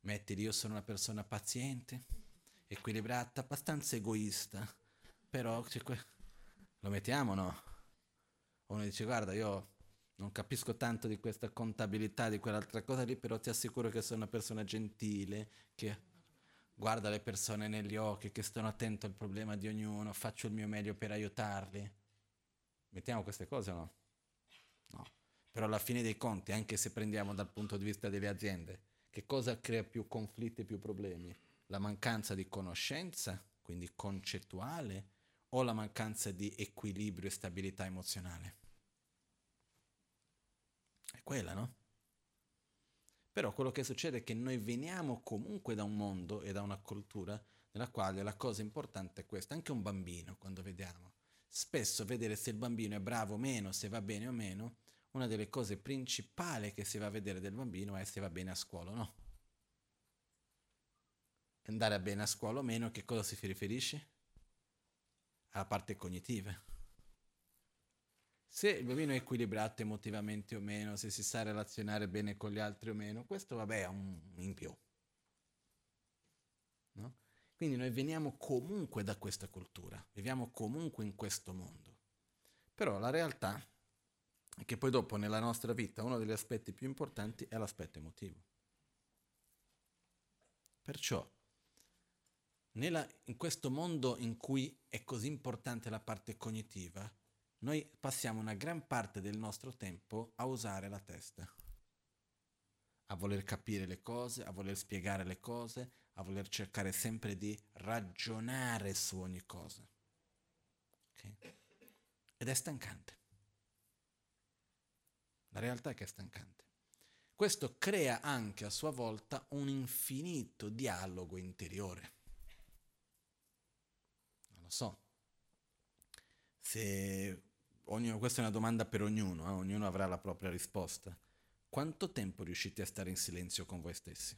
Speaker 1: Metti, io sono una persona paziente, equilibrata, abbastanza egoista, però lo mettiamo no? uno dice guarda io non capisco tanto di questa contabilità, di quell'altra cosa lì, però ti assicuro che sono una persona gentile, che guarda le persone negli occhi, che sto attento al problema di ognuno, faccio il mio meglio per aiutarli. Mettiamo queste cose o no? No. Però alla fine dei conti, anche se prendiamo dal punto di vista delle aziende, che cosa crea più conflitti e più problemi? La mancanza di conoscenza, quindi concettuale, o la mancanza di equilibrio e stabilità emozionale. È quella, no? Però quello che succede è che noi veniamo comunque da un mondo e da una cultura nella quale la cosa importante è questa, anche un bambino quando vediamo. Spesso vedere se il bambino è bravo o meno, se va bene o meno, una delle cose principali che si va a vedere del bambino è se va bene a scuola o no. Andare bene a scuola o meno, che cosa si riferisce? alla parte cognitiva. Se il bambino è equilibrato emotivamente o meno, se si sa relazionare bene con gli altri o meno, questo vabbè è un in più. No? Quindi noi veniamo comunque da questa cultura, viviamo comunque in questo mondo. Però la realtà è che poi dopo nella nostra vita uno degli aspetti più importanti è l'aspetto emotivo. Perciò nella, in questo mondo in cui è così importante la parte cognitiva, noi passiamo una gran parte del nostro tempo a usare la testa, a voler capire le cose, a voler spiegare le cose, a voler cercare sempre di ragionare su ogni cosa. Okay? Ed è stancante. La realtà è che è stancante. Questo crea anche a sua volta un infinito dialogo interiore lo so. Se ognuno, questa è una domanda per ognuno, eh? ognuno avrà la propria risposta. Quanto tempo riuscite a stare in silenzio con voi stessi?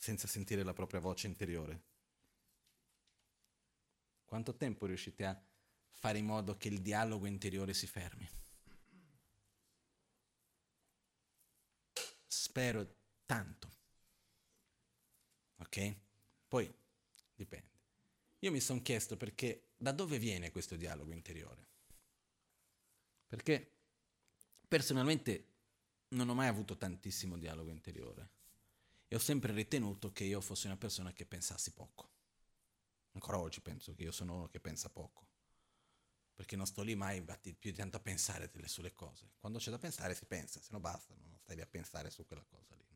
Speaker 1: Senza sentire la propria voce interiore? Quanto tempo riuscite a fare in modo che il dialogo interiore si fermi? Spero tanto. Ok? Poi dipende. Io mi sono chiesto perché da dove viene questo dialogo interiore? Perché personalmente non ho mai avuto tantissimo dialogo interiore e ho sempre ritenuto che io fossi una persona che pensassi poco. Ancora oggi penso che io sono uno che pensa poco, perché non sto lì mai più di tanto a pensare sulle cose. Quando c'è da pensare si pensa, se no basta, non stai lì a pensare su quella cosa lì.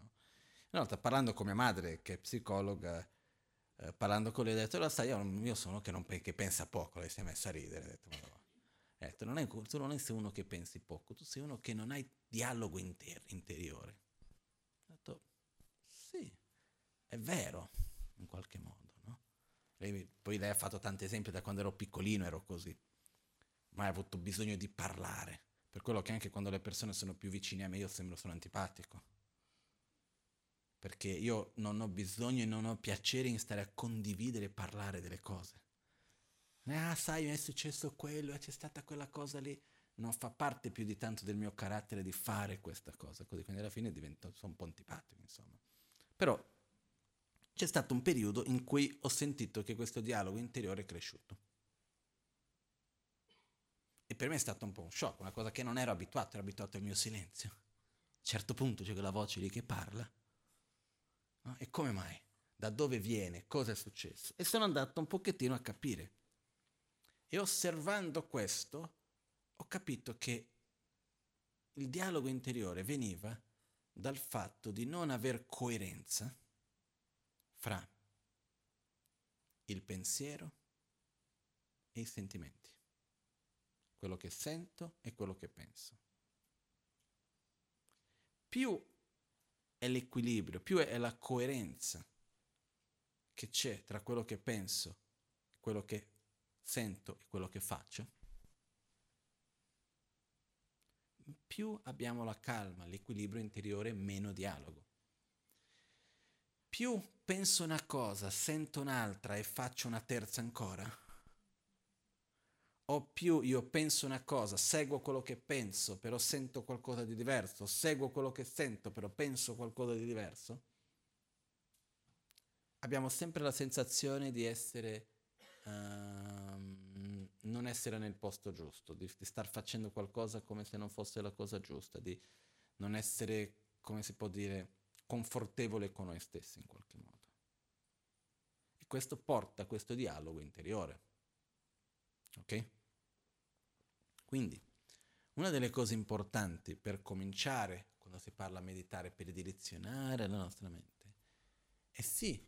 Speaker 1: Una volta parlando con mia madre, che è psicologa, eh, parlando con lei, ho detto, lo sai, io, io sono uno che, non, che pensa poco, lei si è messa a ridere, ha detto, ma no. detto, non è, tu non sei uno che pensi poco, tu sei uno che non hai dialogo inter- interiore. Ho detto, sì, è vero, in qualche modo, no? lei, poi lei ha fatto tanti esempi da quando ero piccolino, ero così, ma ha avuto bisogno di parlare, per quello che anche quando le persone sono più vicine a me io sembro sono antipatico perché io non ho bisogno e non ho piacere in stare a condividere e parlare delle cose. Ah, sai, mi è successo quello, c'è stata quella cosa lì. Non fa parte più di tanto del mio carattere di fare questa cosa, così quindi alla fine divento, sono un po' antipatico, insomma. Però c'è stato un periodo in cui ho sentito che questo dialogo interiore è cresciuto. E per me è stato un po' un shock, una cosa che non ero abituato, ero abituato al mio silenzio. A un certo punto c'è quella voce lì che parla No? E come mai? Da dove viene? Cosa è successo? E sono andato un pochettino a capire. E osservando questo, ho capito che il dialogo interiore veniva dal fatto di non aver coerenza fra il pensiero e i sentimenti, quello che sento e quello che penso. Più è l'equilibrio, più è la coerenza che c'è tra quello che penso, quello che sento e quello che faccio, più abbiamo la calma, l'equilibrio interiore, meno dialogo. Più penso una cosa, sento un'altra e faccio una terza ancora, o più io penso una cosa, seguo quello che penso, però sento qualcosa di diverso, seguo quello che sento, però penso qualcosa di diverso, abbiamo sempre la sensazione di essere uh, non essere nel posto giusto, di, di star facendo qualcosa come se non fosse la cosa giusta, di non essere, come si può dire, confortevole con noi stessi in qualche modo. E questo porta a questo dialogo interiore. Ok? Quindi, una delle cose importanti per cominciare, quando si parla a meditare, per direzionare la nostra mente, è sì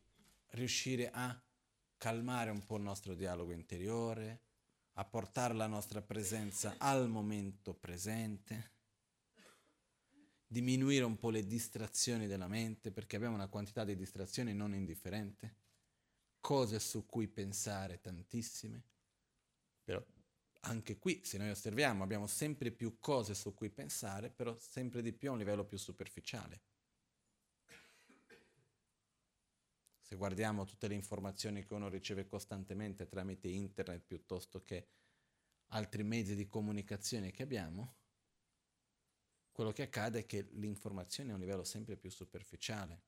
Speaker 1: riuscire a calmare un po' il nostro dialogo interiore, a portare la nostra presenza al momento presente, diminuire un po' le distrazioni della mente, perché abbiamo una quantità di distrazioni non indifferente, cose su cui pensare tantissime, però anche qui, se noi osserviamo, abbiamo sempre più cose su cui pensare, però sempre di più a un livello più superficiale. se guardiamo tutte le informazioni che uno riceve costantemente tramite internet piuttosto che altri mezzi di comunicazione che abbiamo, quello che accade è che l'informazione è a un livello sempre più superficiale.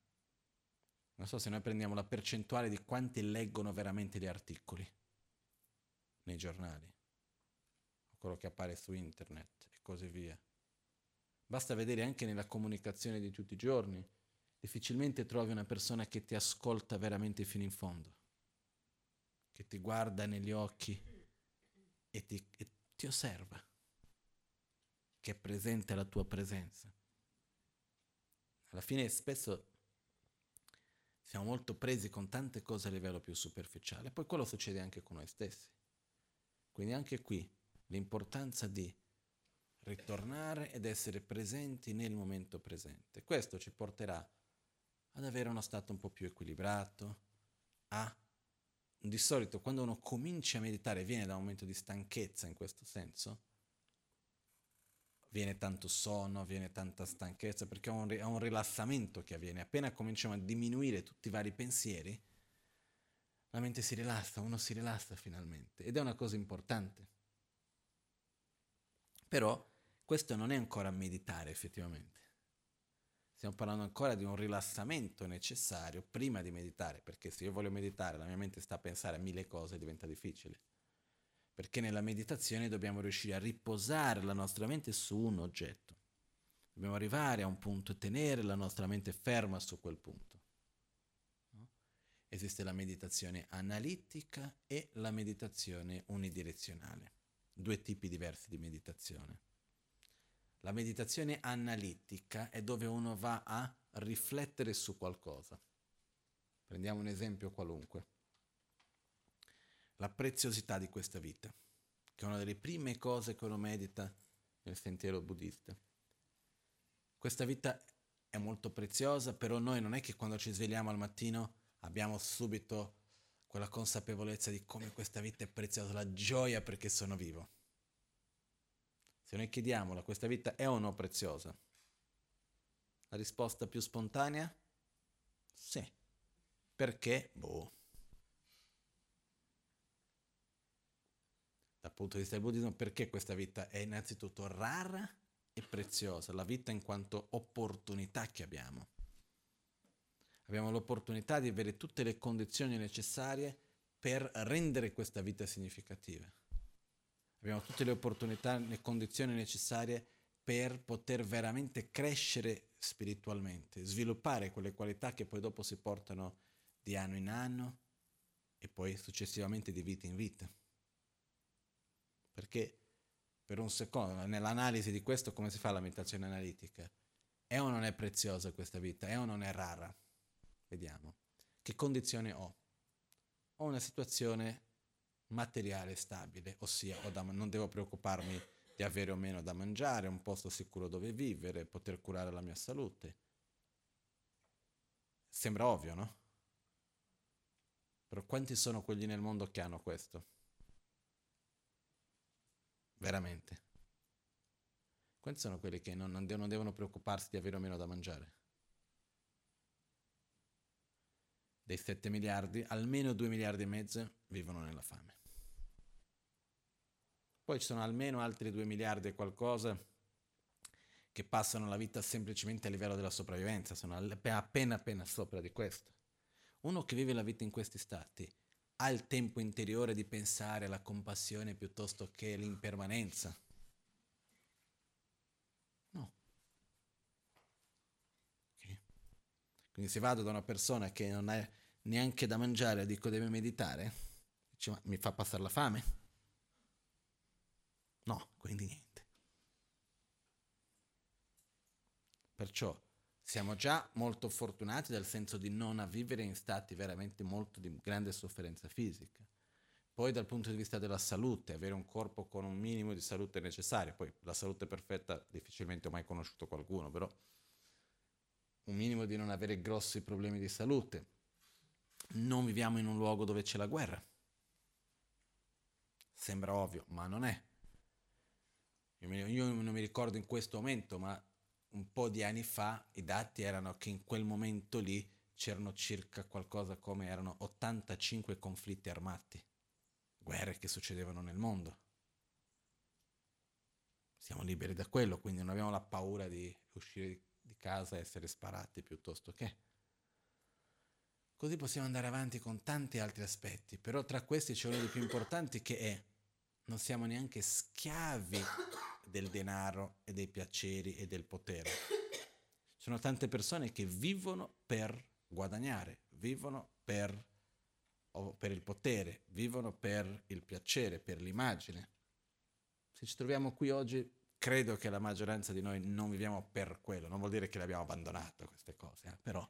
Speaker 1: Non so se noi prendiamo la percentuale di quanti leggono veramente gli articoli nei giornali, quello che appare su internet e così via. Basta vedere anche nella comunicazione di tutti i giorni difficilmente trovi una persona che ti ascolta veramente fino in fondo, che ti guarda negli occhi e ti, e ti osserva, che è presente alla tua presenza. Alla fine spesso siamo molto presi con tante cose a livello più superficiale, poi quello succede anche con noi stessi. Quindi anche qui l'importanza di ritornare ed essere presenti nel momento presente. Questo ci porterà ad avere uno stato un po' più equilibrato, a di solito quando uno comincia a meditare viene da un momento di stanchezza in questo senso, viene tanto sonno, viene tanta stanchezza, perché è un, è un rilassamento che avviene. Appena cominciamo a diminuire tutti i vari pensieri, la mente si rilassa, uno si rilassa finalmente ed è una cosa importante. Però questo non è ancora meditare effettivamente. Stiamo parlando ancora di un rilassamento necessario prima di meditare, perché se io voglio meditare, la mia mente sta a pensare a mille cose, diventa difficile. Perché nella meditazione dobbiamo riuscire a riposare la nostra mente su un oggetto. Dobbiamo arrivare a un punto e tenere la nostra mente ferma su quel punto. No? Esiste la meditazione analitica e la meditazione unidirezionale, due tipi diversi di meditazione. La meditazione analitica è dove uno va a riflettere su qualcosa. Prendiamo un esempio qualunque. La preziosità di questa vita, che è una delle prime cose che uno medita nel sentiero buddista. Questa vita è molto preziosa, però noi non è che quando ci svegliamo al mattino abbiamo subito quella consapevolezza di come questa vita è preziosa, la gioia perché sono vivo. Se noi chiediamola, questa vita è o no preziosa? La risposta più spontanea? Sì. Perché? Boh. Punto di vista del buddismo, perché questa vita è innanzitutto rara e preziosa? La vita in quanto opportunità che abbiamo. Abbiamo l'opportunità di avere tutte le condizioni necessarie per rendere questa vita significativa abbiamo tutte le opportunità, le condizioni necessarie per poter veramente crescere spiritualmente, sviluppare quelle qualità che poi dopo si portano di anno in anno e poi successivamente di vita in vita. Perché per un secondo, nell'analisi di questo come si fa la meditazione analitica? È o non è preziosa questa vita? È o non è rara? Vediamo. Che condizione ho? Ho una situazione materiale stabile, ossia da, non devo preoccuparmi di avere o meno da mangiare, un posto sicuro dove vivere, poter curare la mia salute. Sembra ovvio, no? Però quanti sono quelli nel mondo che hanno questo? Veramente. Quanti sono quelli che non, non devono preoccuparsi di avere o meno da mangiare? Dei 7 miliardi, almeno 2 miliardi e mezzo vivono nella fame. Poi ci sono almeno altri 2 miliardi e qualcosa che passano la vita semplicemente a livello della sopravvivenza, sono appena appena sopra di questo. Uno che vive la vita in questi stati ha il tempo interiore di pensare alla compassione piuttosto che l'impermanenza. No. Okay. Quindi se vado da una persona che non ha neanche da mangiare e dico deve meditare, dice ma mi fa passare la fame? No, quindi niente. Perciò siamo già molto fortunati dal senso di non vivere in stati veramente molto di grande sofferenza fisica. Poi dal punto di vista della salute, avere un corpo con un minimo di salute necessaria, poi la salute perfetta difficilmente ho mai conosciuto qualcuno, però un minimo di non avere grossi problemi di salute. Non viviamo in un luogo dove c'è la guerra. Sembra ovvio, ma non è. Io, non mi ricordo in questo momento, ma un po' di anni fa i dati erano che in quel momento lì c'erano circa qualcosa come erano 85 conflitti armati, guerre che succedevano nel mondo. Siamo liberi da quello, quindi non abbiamo la paura di uscire di casa e essere sparati piuttosto che. Così possiamo andare avanti con tanti altri aspetti, però tra questi c'è uno dei più importanti che è non siamo neanche schiavi del denaro e dei piaceri e del potere. Sono tante persone che vivono per guadagnare, vivono per, per il potere, vivono per il piacere, per l'immagine. Se ci troviamo qui oggi, credo che la maggioranza di noi non viviamo per quello, non vuol dire che le abbiamo abbandonato queste cose, eh? però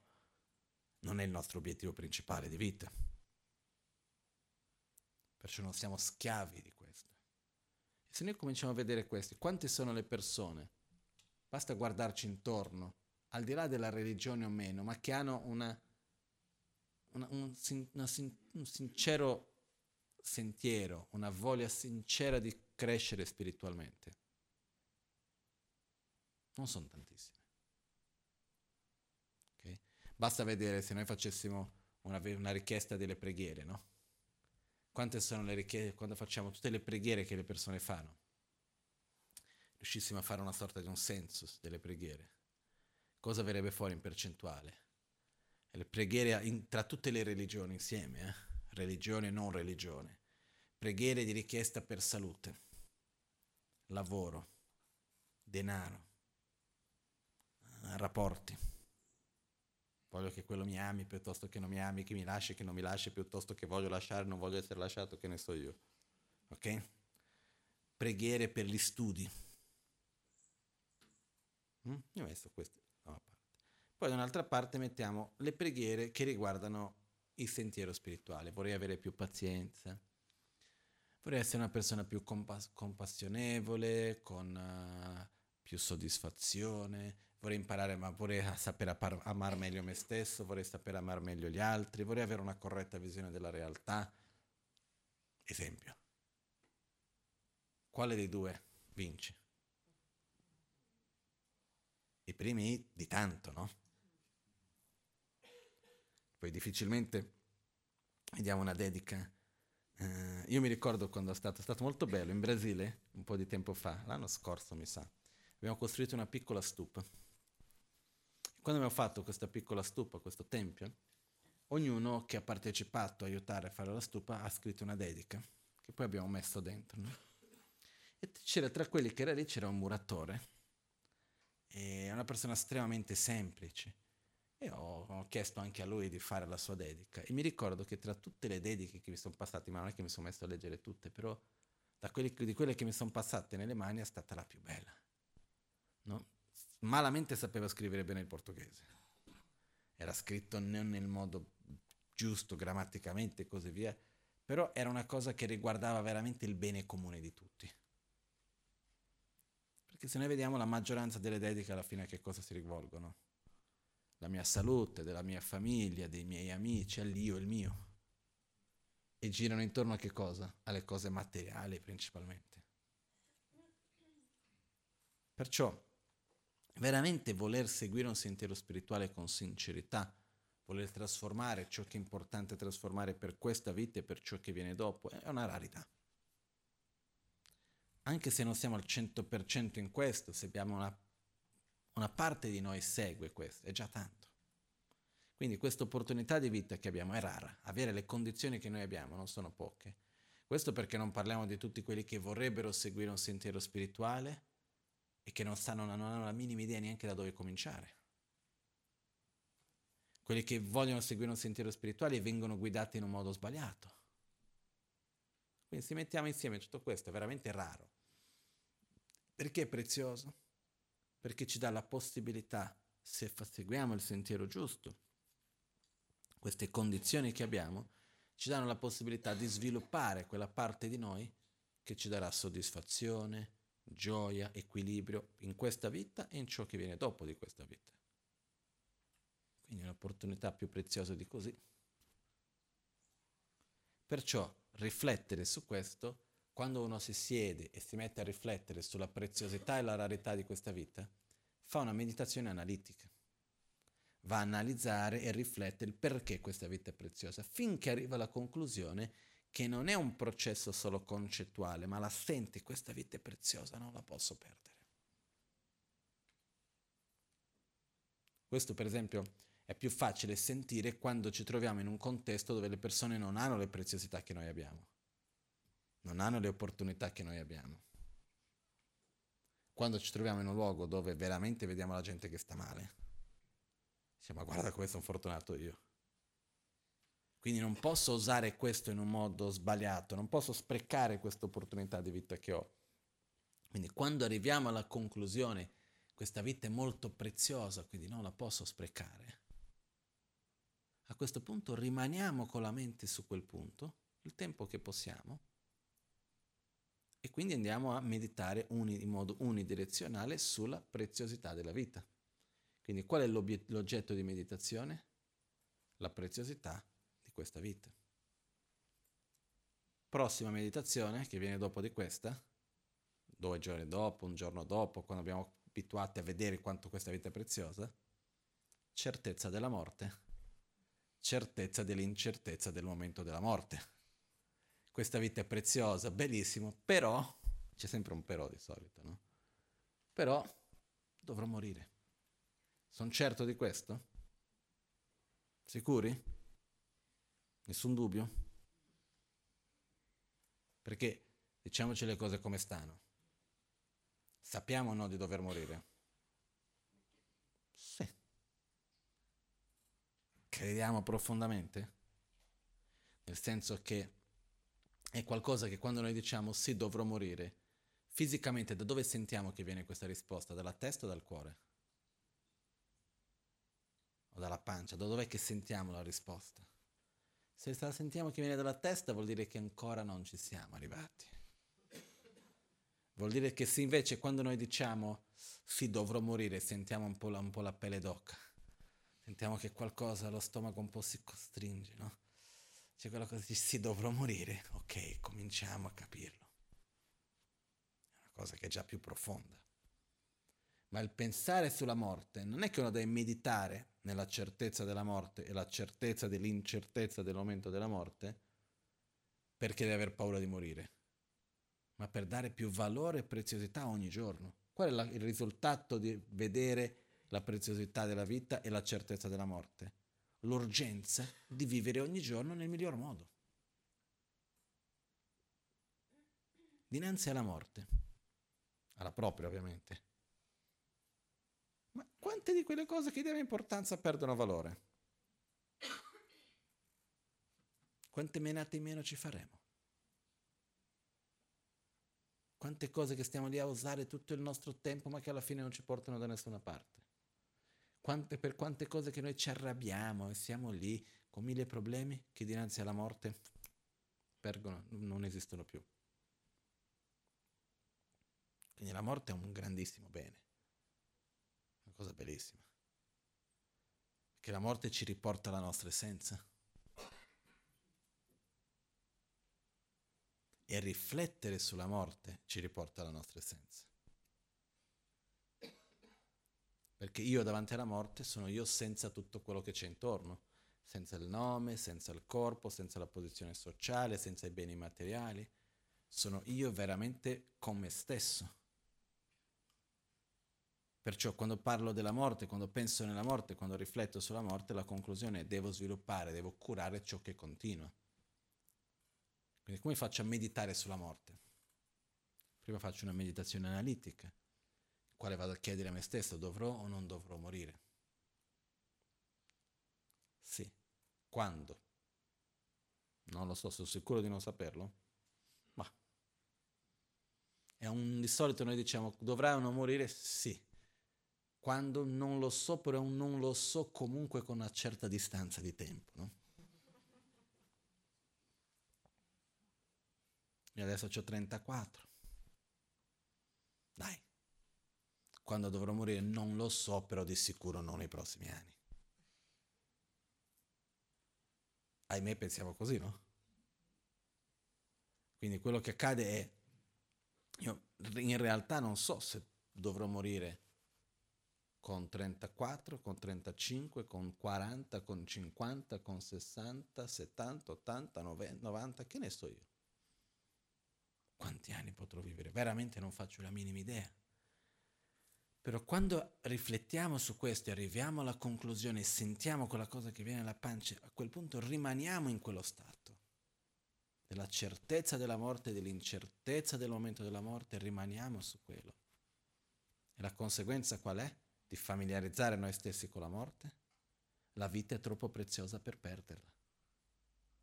Speaker 1: non è il nostro obiettivo principale di vita. Perciò non siamo schiavi di. Se noi cominciamo a vedere questi, quante sono le persone? Basta guardarci intorno, al di là della religione o meno, ma che hanno una, una, un, una, un sincero sentiero, una voglia sincera di crescere spiritualmente. Non sono tantissime. Okay? Basta vedere se noi facessimo una, una richiesta delle preghiere, no? Quante sono le richieste quando facciamo tutte le preghiere che le persone fanno? Riuscissimo a fare una sorta di un census delle preghiere. Cosa verrebbe fuori in percentuale? le preghiere in, tra tutte le religioni insieme, eh? religione e non religione. Preghiere di richiesta per salute, lavoro, denaro, rapporti Voglio che quello mi ami piuttosto che non mi ami, che mi lasci, che non mi lasci, piuttosto che voglio lasciare, non voglio essere lasciato, che ne so io. Ok? Preghiere per gli studi. Mm? Io messo queste da una parte. Poi da un'altra parte mettiamo le preghiere che riguardano il sentiero spirituale. Vorrei avere più pazienza. Vorrei essere una persona più compass- compassionevole, con uh, più soddisfazione vorrei imparare, ma vorrei sapere amare meglio me stesso, vorrei sapere amare meglio gli altri, vorrei avere una corretta visione della realtà. Esempio. Quale dei due vince? I primi di tanto, no? Poi difficilmente vediamo una dedica. Uh, io mi ricordo quando è stato, è stato molto bello in Brasile, un po' di tempo fa, l'anno scorso mi sa, abbiamo costruito una piccola stupa quando abbiamo fatto questa piccola stupa, questo tempio, ognuno che ha partecipato aiutare a fare la stupa ha scritto una dedica, che poi abbiamo messo dentro. No? E c'era tra quelli che era lì c'era un muratore, e una persona estremamente semplice. E ho, ho, chiesto anche a lui di fare la sua dedica. E mi ricordo che tra tutte le dediche che mi sono passate, ma non è che mi sono messo a leggere tutte, però da quelli, di quelle che mi sono passate nelle mani è stata la più bella. Malamente sapeva scrivere bene il portoghese. Era scritto non nel modo giusto grammaticamente e così via, però era una cosa che riguardava veramente il bene comune di tutti. Perché se noi vediamo la maggioranza delle dediche alla fine a che cosa si rivolgono? La mia salute, della mia famiglia, dei miei amici, all'io e il mio. E girano intorno a che cosa? Alle cose materiali principalmente. Perciò, veramente voler seguire un sentiero spirituale con sincerità, voler trasformare ciò che è importante trasformare per questa vita e per ciò che viene dopo, è una rarità anche se non siamo al 100% in questo, se abbiamo una, una parte di noi segue questo, è già tanto. Quindi questa opportunità di vita che abbiamo è rara, avere le condizioni che noi abbiamo non sono poche. Questo perché non parliamo di tutti quelli che vorrebbero seguire un sentiero spirituale e che non, stanno, non hanno la minima idea neanche da dove cominciare. Quelli che vogliono seguire un sentiero spirituale e vengono guidati in un modo sbagliato. Quindi se mettiamo insieme tutto questo è veramente raro. Perché è prezioso? Perché ci dà la possibilità, se seguiamo il sentiero giusto, queste condizioni che abbiamo, ci danno la possibilità di sviluppare quella parte di noi che ci darà soddisfazione, gioia, equilibrio in questa vita e in ciò che viene dopo di questa vita. Quindi un'opportunità più preziosa di così. Perciò riflettere su questo quando uno si siede e si mette a riflettere sulla preziosità e la rarità di questa vita, fa una meditazione analitica. Va a analizzare e riflette il perché questa vita è preziosa, finché arriva alla conclusione che non è un processo solo concettuale, ma la senti, questa vita è preziosa, non la posso perdere. Questo per esempio è più facile sentire quando ci troviamo in un contesto dove le persone non hanno le preziosità che noi abbiamo non hanno le opportunità che noi abbiamo. Quando ci troviamo in un luogo dove veramente vediamo la gente che sta male, diciamo, ma guarda come sono fortunato io. Quindi non posso usare questo in un modo sbagliato, non posso sprecare questa opportunità di vita che ho. Quindi quando arriviamo alla conclusione, questa vita è molto preziosa, quindi non la posso sprecare. A questo punto rimaniamo con la mente su quel punto, il tempo che possiamo, e quindi andiamo a meditare uni, in modo unidirezionale sulla preziosità della vita. Quindi qual è l'oggetto di meditazione? La preziosità questa vita. Prossima meditazione che viene dopo di questa, due giorni dopo, un giorno dopo, quando abbiamo abituati a vedere quanto questa vita è preziosa, certezza della morte, certezza dell'incertezza del momento della morte questa vita è preziosa, bellissimo, però, c'è sempre un però di solito, no? Però dovrò morire. Sono certo di questo? Sicuri? Nessun dubbio? Perché diciamoci le cose come stanno. Sappiamo o no di dover morire? Sì. Crediamo profondamente? Nel senso che è qualcosa che quando noi diciamo sì, dovrò morire, fisicamente da dove sentiamo che viene questa risposta? Dalla testa o dal cuore? O dalla pancia? Da dov'è che sentiamo la risposta? Se la sentiamo che viene dalla testa vuol dire che ancora non ci siamo arrivati. Vuol dire che se invece quando noi diciamo sì, dovrò morire, sentiamo un po' la, un po la pelle d'oca, sentiamo che qualcosa, lo stomaco un po' si costringe, no? c'è quella cosa di sì, dovrò morire, ok, cominciamo a capirlo. È una cosa che è già più profonda. Ma il pensare sulla morte non è che uno deve meditare nella certezza della morte e la certezza dell'incertezza del momento della morte perché deve aver paura di morire, ma per dare più valore e preziosità ogni giorno. Qual è la, il risultato di vedere la preziosità della vita e la certezza della morte? l'urgenza di vivere ogni giorno nel miglior modo. Dinanzi alla morte, alla propria ovviamente. Quante di quelle cose che diamo importanza perdono valore? Quante menate in meno ci faremo? Quante cose che stiamo lì a usare tutto il nostro tempo ma che alla fine non ci portano da nessuna parte. Quante, per quante cose che noi ci arrabbiamo e siamo lì con mille problemi che dinanzi alla morte pergono, non esistono più. Quindi la morte è un grandissimo bene, cosa bellissima, che la morte ci riporta alla nostra essenza. E riflettere sulla morte ci riporta alla nostra essenza. Perché io davanti alla morte sono io senza tutto quello che c'è intorno, senza il nome, senza il corpo, senza la posizione sociale, senza i beni materiali. Sono io veramente con me stesso. Perciò quando parlo della morte, quando penso nella morte, quando rifletto sulla morte, la conclusione è devo sviluppare, devo curare ciò che continua. Quindi come faccio a meditare sulla morte? Prima faccio una meditazione analitica quale vado a chiedere a me stesso, dovrò o non dovrò morire? Sì. Quando? Non lo so, sono sicuro di non saperlo? Ma è un, di solito noi diciamo dovrai o non morire? Sì. Quando non lo so, però non lo so comunque con una certa distanza di tempo, no? Io adesso ho 34. Dai, quando dovrò morire non lo so, però di sicuro non nei prossimi anni. Ahimè pensiamo così, no? Quindi quello che accade è, io in realtà non so se dovrò morire con 34, con 35, con 40, con 50, con 60, 70, 80, 90, che ne so io. Quanti anni potrò vivere? Veramente non faccio la minima idea. Però quando riflettiamo su questo e arriviamo alla conclusione e sentiamo quella cosa che viene alla pancia, a quel punto rimaniamo in quello stato della certezza della morte, dell'incertezza del momento della morte, rimaniamo su quello. E la conseguenza qual è? Di familiarizzare noi stessi con la morte? La vita è troppo preziosa per perderla.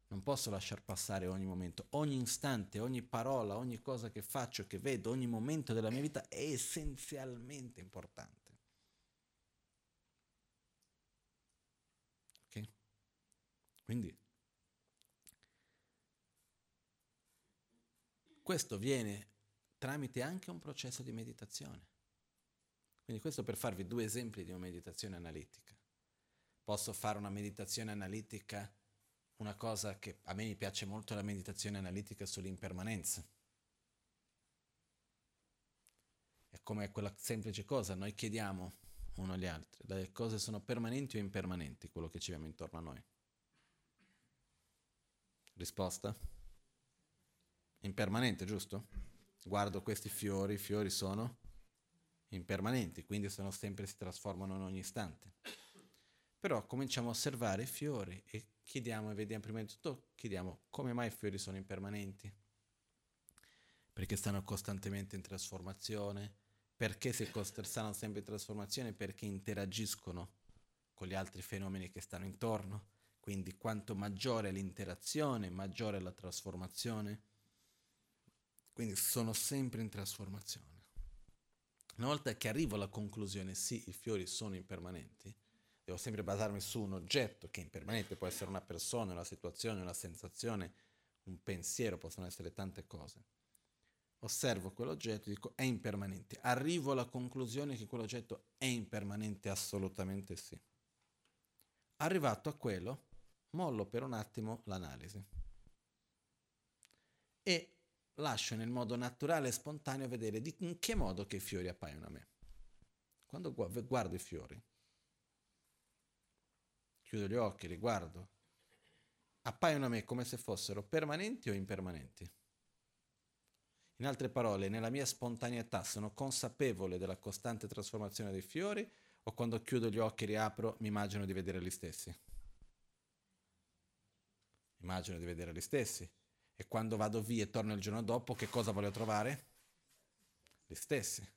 Speaker 1: Non posso lasciar passare ogni momento, ogni istante, ogni parola, ogni cosa che faccio, che vedo, ogni momento della mia vita è essenzialmente importante. Ok? Quindi questo viene tramite anche un processo di meditazione. Quindi questo per farvi due esempi di una meditazione analitica. Posso fare una meditazione analitica una cosa che a me piace molto è la meditazione analitica sull'impermanenza. È come quella semplice cosa, noi chiediamo uno agli altri, le cose sono permanenti o impermanenti, quello che ci abbiamo intorno a noi. Risposta? Impermanente, giusto? Guardo questi fiori, i fiori sono impermanenti, quindi sono sempre, si trasformano in ogni istante. Però cominciamo a osservare i fiori e chiediamo e vediamo prima di tutto, chiediamo come mai i fiori sono impermanenti, perché stanno costantemente in trasformazione, perché si stanno sempre in trasformazione, perché interagiscono con gli altri fenomeni che stanno intorno, quindi quanto maggiore l'interazione, maggiore la trasformazione, quindi sono sempre in trasformazione. Una volta che arrivo alla conclusione, sì, i fiori sono impermanenti, devo sempre basarmi su un oggetto che è impermanente, può essere una persona, una situazione, una sensazione, un pensiero, possono essere tante cose. Osservo quell'oggetto e dico è impermanente. Arrivo alla conclusione che quell'oggetto è impermanente, assolutamente sì. Arrivato a quello, mollo per un attimo l'analisi e lascio nel modo naturale e spontaneo vedere di in che modo che i fiori appaiono a me. Quando guardo i fiori, chiudo gli occhi, li guardo, appaiono a me come se fossero permanenti o impermanenti. In altre parole, nella mia spontaneità sono consapevole della costante trasformazione dei fiori o quando chiudo gli occhi e riapro mi immagino di vedere gli stessi? Immagino di vedere gli stessi. E quando vado via e torno il giorno dopo, che cosa voglio trovare? Gli stessi.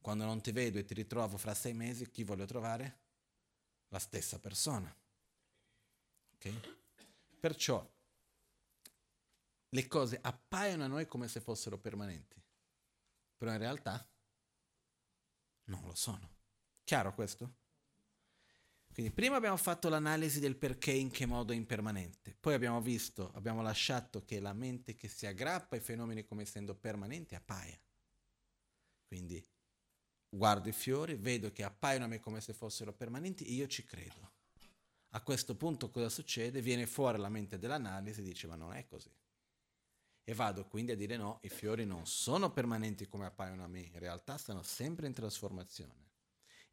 Speaker 1: Quando non ti vedo e ti ritrovo fra sei mesi, chi voglio trovare? la stessa persona. Okay? Perciò le cose appaiono a noi come se fossero permanenti. però in realtà non lo sono. Chiaro questo? Quindi prima abbiamo fatto l'analisi del perché in che modo è impermanente, poi abbiamo visto, abbiamo lasciato che la mente che si aggrappa ai fenomeni come essendo permanenti appaia. Quindi guardo i fiori, vedo che appaiono a me come se fossero permanenti, io ci credo. A questo punto cosa succede? Viene fuori la mente dell'analisi e dice ma non è così. E vado quindi a dire no, i fiori non sono permanenti come appaiono a me, in realtà stanno sempre in trasformazione.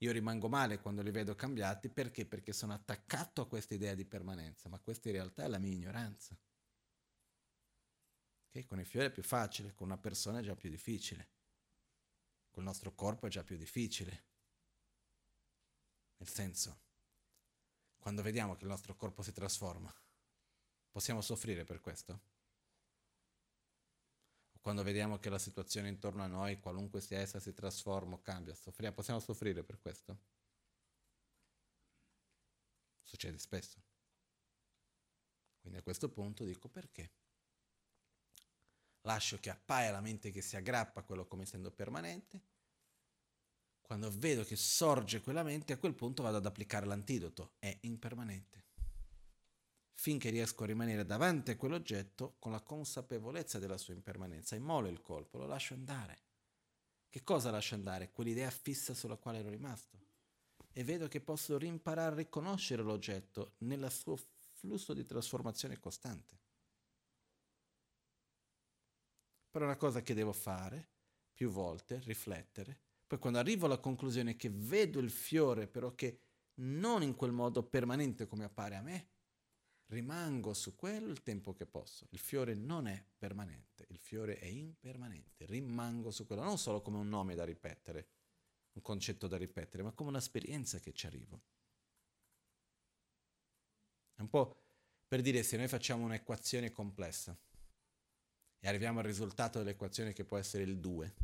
Speaker 1: Io rimango male quando li vedo cambiati perché? Perché sono attaccato a questa idea di permanenza, ma questa in realtà è la mia ignoranza. Okay? Con i fiori è più facile, con una persona è già più difficile, col nostro corpo è già più difficile. Nel senso, quando vediamo che il nostro corpo si trasforma, possiamo soffrire per questo? Quando vediamo che la situazione intorno a noi, qualunque sia essa, si trasforma o cambia, soffriamo, possiamo soffrire per questo? Succede spesso. Quindi a questo punto dico perché? Lascio che appaia la mente che si aggrappa a quello come essendo permanente. Quando vedo che sorge quella mente, a quel punto vado ad applicare l'antidoto. È impermanente finché riesco a rimanere davanti a quell'oggetto con la consapevolezza della sua impermanenza. Immolo il colpo, lo lascio andare. Che cosa lascio andare? Quell'idea fissa sulla quale ero rimasto. E vedo che posso rimparare a riconoscere l'oggetto nel suo flusso di trasformazione costante. Però è una cosa che devo fare più volte, riflettere. Poi quando arrivo alla conclusione che vedo il fiore, però che non in quel modo permanente come appare a me, rimango su quello il tempo che posso. Il fiore non è permanente, il fiore è impermanente, rimango su quello, non solo come un nome da ripetere, un concetto da ripetere, ma come un'esperienza che ci arrivo. È un po' per dire se noi facciamo un'equazione complessa e arriviamo al risultato dell'equazione che può essere il 2.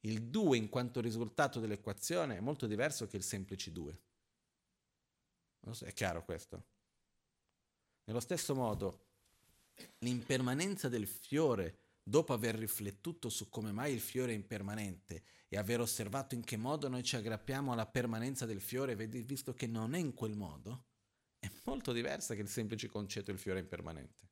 Speaker 1: Il 2 in quanto risultato dell'equazione è molto diverso che il semplice 2. So, è chiaro questo? Nello stesso modo, l'impermanenza del fiore, dopo aver riflettuto su come mai il fiore è impermanente e aver osservato in che modo noi ci aggrappiamo alla permanenza del fiore, visto che non è in quel modo, è molto diversa che il semplice concetto del fiore impermanente.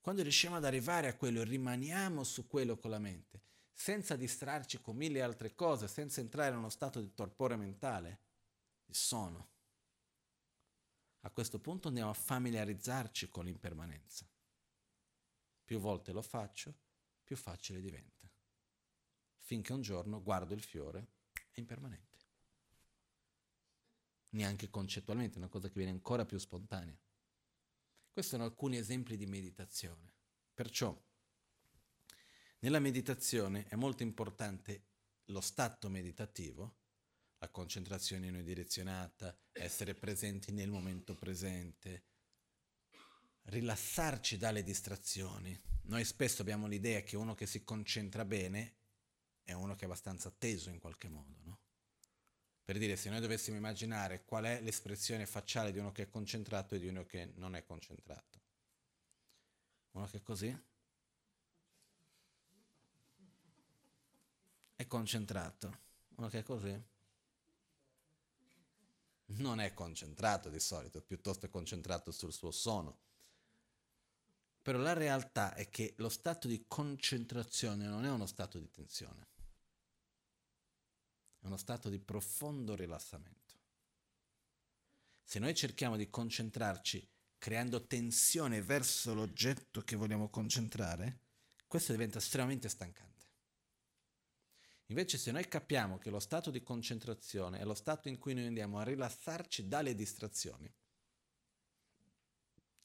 Speaker 1: Quando riusciamo ad arrivare a quello e rimaniamo su quello con la mente, senza distrarci con mille altre cose, senza entrare in uno stato di torpore mentale, sono a questo punto andiamo a familiarizzarci con l'impermanenza. Più volte lo faccio, più facile diventa. Finché un giorno guardo il fiore, è impermanente. Neanche concettualmente, è una cosa che viene ancora più spontanea. Questi sono alcuni esempi di meditazione. Perciò, nella meditazione è molto importante lo stato meditativo, la concentrazione unidirezionata, essere presenti nel momento presente, rilassarci dalle distrazioni. Noi spesso abbiamo l'idea che uno che si concentra bene è uno che è abbastanza teso in qualche modo, no? Per dire, se noi dovessimo immaginare qual è l'espressione facciale di uno che è concentrato e di uno che non è concentrato. Uno che è così? È concentrato. Uno che è così? Non è concentrato di solito, piuttosto è concentrato sul suo sono. Però la realtà è che lo stato di concentrazione non è uno stato di tensione, è uno stato di profondo rilassamento. Se noi cerchiamo di concentrarci creando tensione verso l'oggetto che vogliamo concentrare, questo diventa estremamente stancante. Invece se noi capiamo che lo stato di concentrazione è lo stato in cui noi andiamo a rilassarci dalle distrazioni,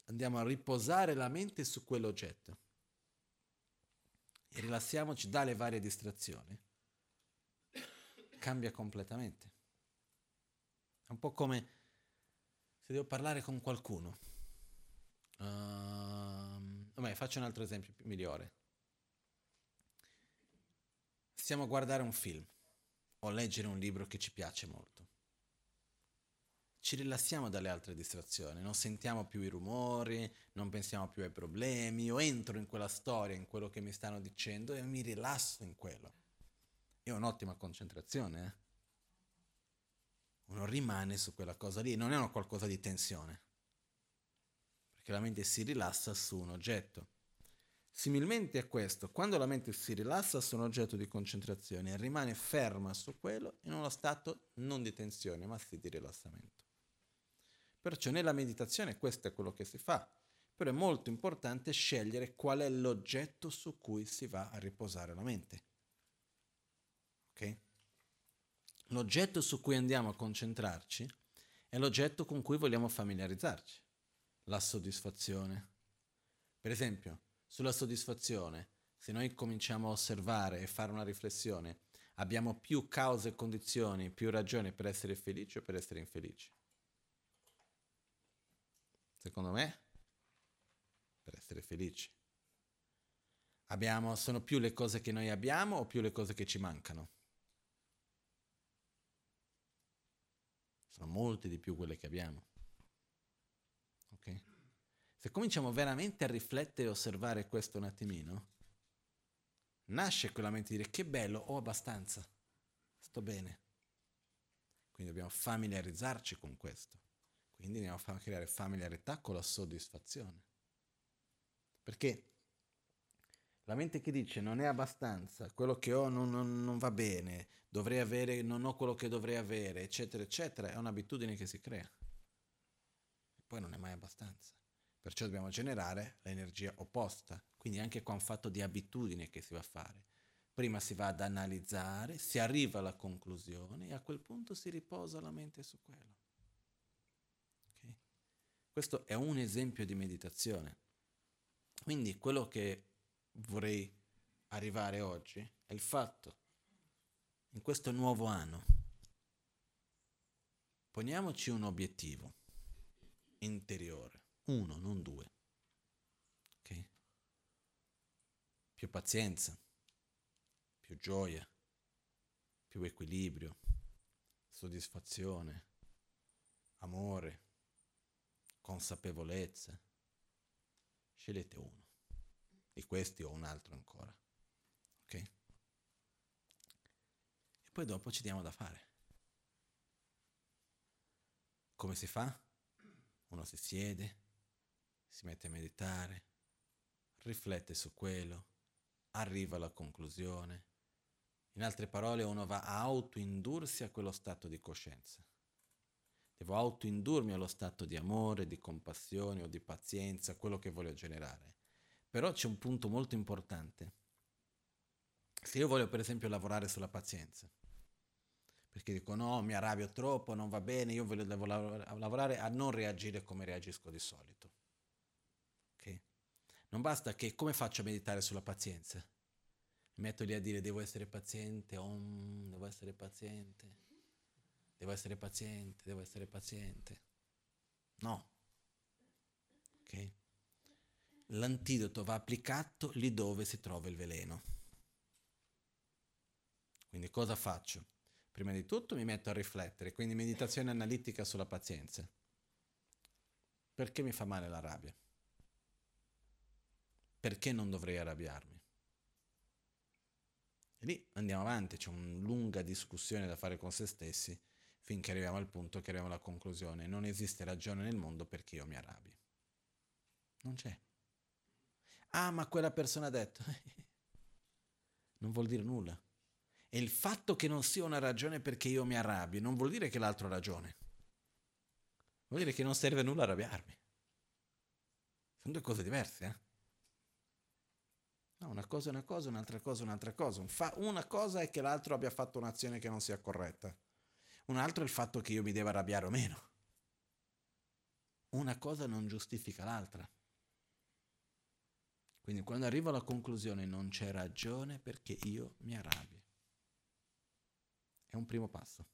Speaker 1: andiamo a riposare la mente su quell'oggetto e rilassiamoci dalle varie distrazioni, cambia completamente. È un po' come se devo parlare con qualcuno. Uh, vabbè, faccio un altro esempio migliore stiamo a guardare un film o a leggere un libro che ci piace molto. ci rilassiamo dalle altre distrazioni, non sentiamo più i rumori, non pensiamo più ai problemi, io entro in quella storia, in quello che mi stanno dicendo e mi rilasso in quello. Ho un'ottima concentrazione, eh? Uno rimane su quella cosa lì, non è una qualcosa di tensione, perché la mente si rilassa su un oggetto. Similmente a questo, quando la mente si rilassa su un oggetto di concentrazione rimane ferma su quello, in uno stato non di tensione, ma sì di rilassamento. Perciò nella meditazione questo è quello che si fa, però è molto importante scegliere qual è l'oggetto su cui si va a riposare la mente. Ok? L'oggetto su cui andiamo a concentrarci è l'oggetto con cui vogliamo familiarizzarci, la soddisfazione. Per esempio, sulla soddisfazione, se noi cominciamo a osservare e fare una riflessione, abbiamo più cause e condizioni, più ragioni per essere felici o per essere infelici? secondo me, per essere felici. Abbiamo, sono più le cose che noi abbiamo o più le cose che ci mancano? Sono molte di più quelle che abbiamo. Se cominciamo veramente a riflettere e osservare questo un attimino, nasce quella mente di dire che bello, ho abbastanza, sto bene. Quindi dobbiamo familiarizzarci con questo. Quindi andiamo a creare familiarità con la soddisfazione. Perché la mente che dice non è abbastanza, quello che ho non, non, non, va bene, dovrei avere, non ho quello che dovrei avere, eccetera, eccetera, è un'abitudine che si crea. E poi non è mai abbastanza. Perciò dobbiamo generare l'energia opposta. Quindi anche qua un fatto di abitudine che si va a fare. Prima si va ad analizzare, si arriva alla conclusione e a quel punto si riposa la mente su quello. Questo è un esempio di meditazione. Quindi quello che vorrei arrivare oggi è il fatto, in questo nuovo anno, poniamoci un obiettivo interiore, uno, non due. Okay? Più pazienza, più gioia, più equilibrio, soddisfazione, amore consapevolezza. Scegliete uno. Di questi o un altro ancora. Ok? E poi dopo ci diamo da fare. Come si fa? Uno si siede, si mette a meditare, riflette su quello, arriva alla conclusione. In altre parole, uno va a autoindursi a quello stato di coscienza. Devo autoindurmi allo stato di amore, di compassione o di pazienza, quello che voglio generare. Però c'è un punto molto importante. Se io voglio per esempio lavorare sulla pazienza, perché dico no, mi arrabbio troppo, non va bene, io voglio lavorare a non reagire come reagisco di solito. Non basta che come faccio a meditare sulla pazienza? Mi metto lì a dire devo essere paziente, om, devo essere paziente devo essere paziente, devo essere paziente. No. Ok? L'antidoto va applicato lì dove si trova il veleno. Quindi cosa faccio? Prima di tutto mi metto a riflettere, quindi meditazione analitica sulla pazienza. Perché mi fa male la rabbia? Perché non dovrei arrabbiarmi? E lì andiamo avanti, c'è una lunga discussione da fare con se stessi finché arriviamo al punto che arriviamo alla conclusione. Non esiste ragione nel mondo perché io mi arrabbi. Non c'è. Ah, ma quella persona ha detto. non vuol dire nulla. E il fatto che non sia una ragione perché io mi arrabbi non vuol dire che l'altro ha ragione. Vuol dire che non serve a nulla arrabbiarmi. Sono due cose diverse, eh? No, una cosa è una cosa, un'altra cosa è un'altra cosa. una cosa è che l'altro abbia fatto un'azione che non sia corretta. Un altro è il fatto che io mi deva arrabbiare o meno. Una cosa non giustifica l'altra. Quindi quando arrivo alla conclusione non c'è ragione perché io mi arrabbio. È un primo passo.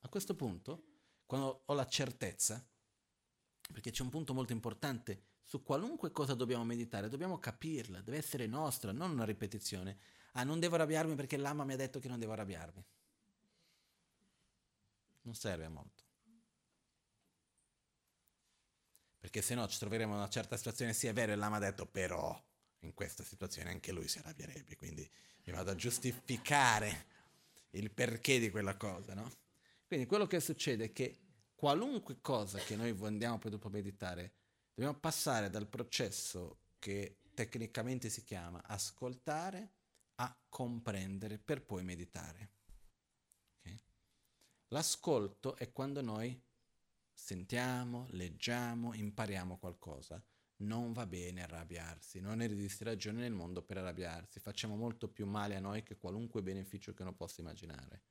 Speaker 1: A questo punto, quando ho la certezza, perché c'è un punto molto importante, su qualunque cosa dobbiamo meditare, dobbiamo capirla, deve essere nostra, non una ripetizione. Ah, non devo arrabbiarmi perché l'ama mi ha detto che non devo arrabbiarmi non serve a molto. Perché se no ci troveremo in una certa situazione, sì è vero, l'ama ha detto, però in questa situazione anche lui si arrabbierebbe, quindi mi vado a giustificare il perché di quella cosa, no? Quindi quello che succede è che qualunque cosa che noi andiamo poi dopo a meditare, dobbiamo passare dal processo che tecnicamente si chiama ascoltare a comprendere per poi meditare. Okay? L'ascolto è quando noi sentiamo, leggiamo, impariamo qualcosa. Non va bene arrabbiarsi, non esiste ragione nel mondo per arrabbiarsi, facciamo molto più male a noi che qualunque beneficio che uno possa immaginare.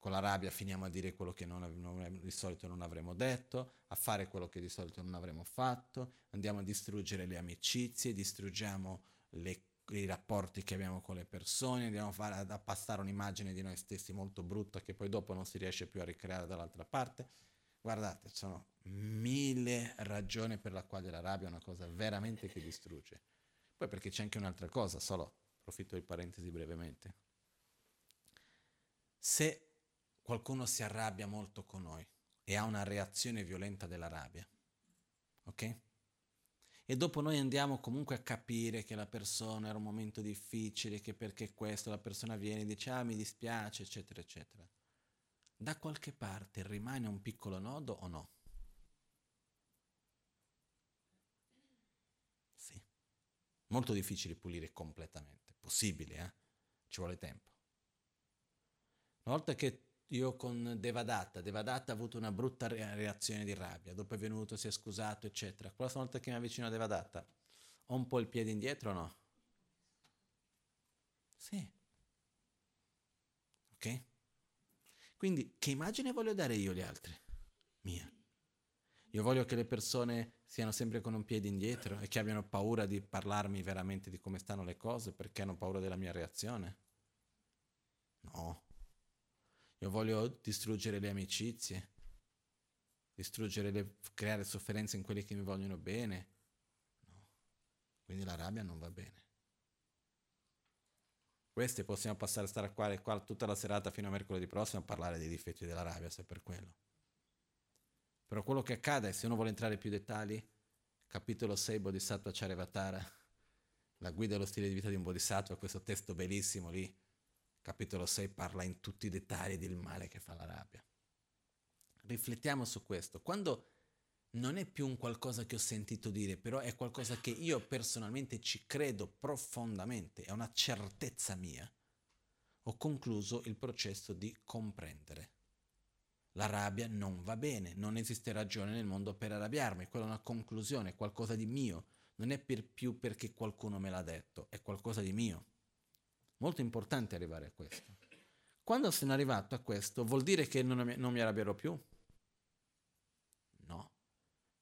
Speaker 1: Con la rabbia finiamo a dire quello che non, non, di solito non avremmo detto, a fare quello che di solito non avremmo fatto, andiamo a distruggere le amicizie, distruggiamo le, i rapporti che abbiamo con le persone, andiamo a, fare, a passare un'immagine di noi stessi molto brutta che poi dopo non si riesce più a ricreare dall'altra parte Guardate, sono mille ragioni per la quale la rabbia è una cosa veramente che distrugge. Poi perché c'è anche un'altra cosa, solo approfitto di parentesi brevemente. Se qualcuno si arrabbia molto con noi e ha una reazione violenta della rabbia, ok? E dopo noi andiamo comunque a capire che la persona era un momento difficile, che perché questo la persona viene e dice ah mi dispiace, eccetera, eccetera da qualche parte rimane un piccolo nodo o no? Sì. Molto difficile pulire completamente. Possibile, eh? Ci vuole tempo. Una volta che io con Devadatta, Devadatta ha avuto una brutta reazione di rabbia, dopo è venuto, si è scusato, eccetera. Quella volta che mi avvicino a Devadatta, ho un po' il piede indietro o no? Sì. Ok? Quindi che immagine voglio dare io agli altri? Mia. Io voglio che le persone siano sempre con un piede indietro e che abbiano paura di parlarmi veramente di come stanno le cose perché hanno paura della mia reazione. No. Io voglio distruggere le amicizie, distruggere le, creare sofferenze in quelli che mi vogliono bene. No. Quindi la rabbia non va bene. Questi possiamo passare a stare qua, qua tutta la serata fino a mercoledì prossimo a parlare dei difetti della rabbia, se per quello. Però quello che accade, se uno vuole entrare in più dettagli, capitolo 6 Bodhisattva Charyavatara, la guida dello stile di vita di un Bodhisattva, questo testo bellissimo lì, capitolo 6 parla in tutti i dettagli del male che fa la rabbia. Riflettiamo su questo. Quando non è più un qualcosa che ho sentito dire, però è qualcosa che io personalmente ci credo profondamente, è una certezza mia. Ho concluso il processo di comprendere. La rabbia non va bene, non esiste ragione nel mondo per arrabbiarmi, quella è una conclusione, è qualcosa di mio, non è per più perché qualcuno me l'ha detto, è qualcosa di mio. Molto importante arrivare a questo. Quando sono arrivato a questo, vuol dire che non mi, non mi arrabbierò più?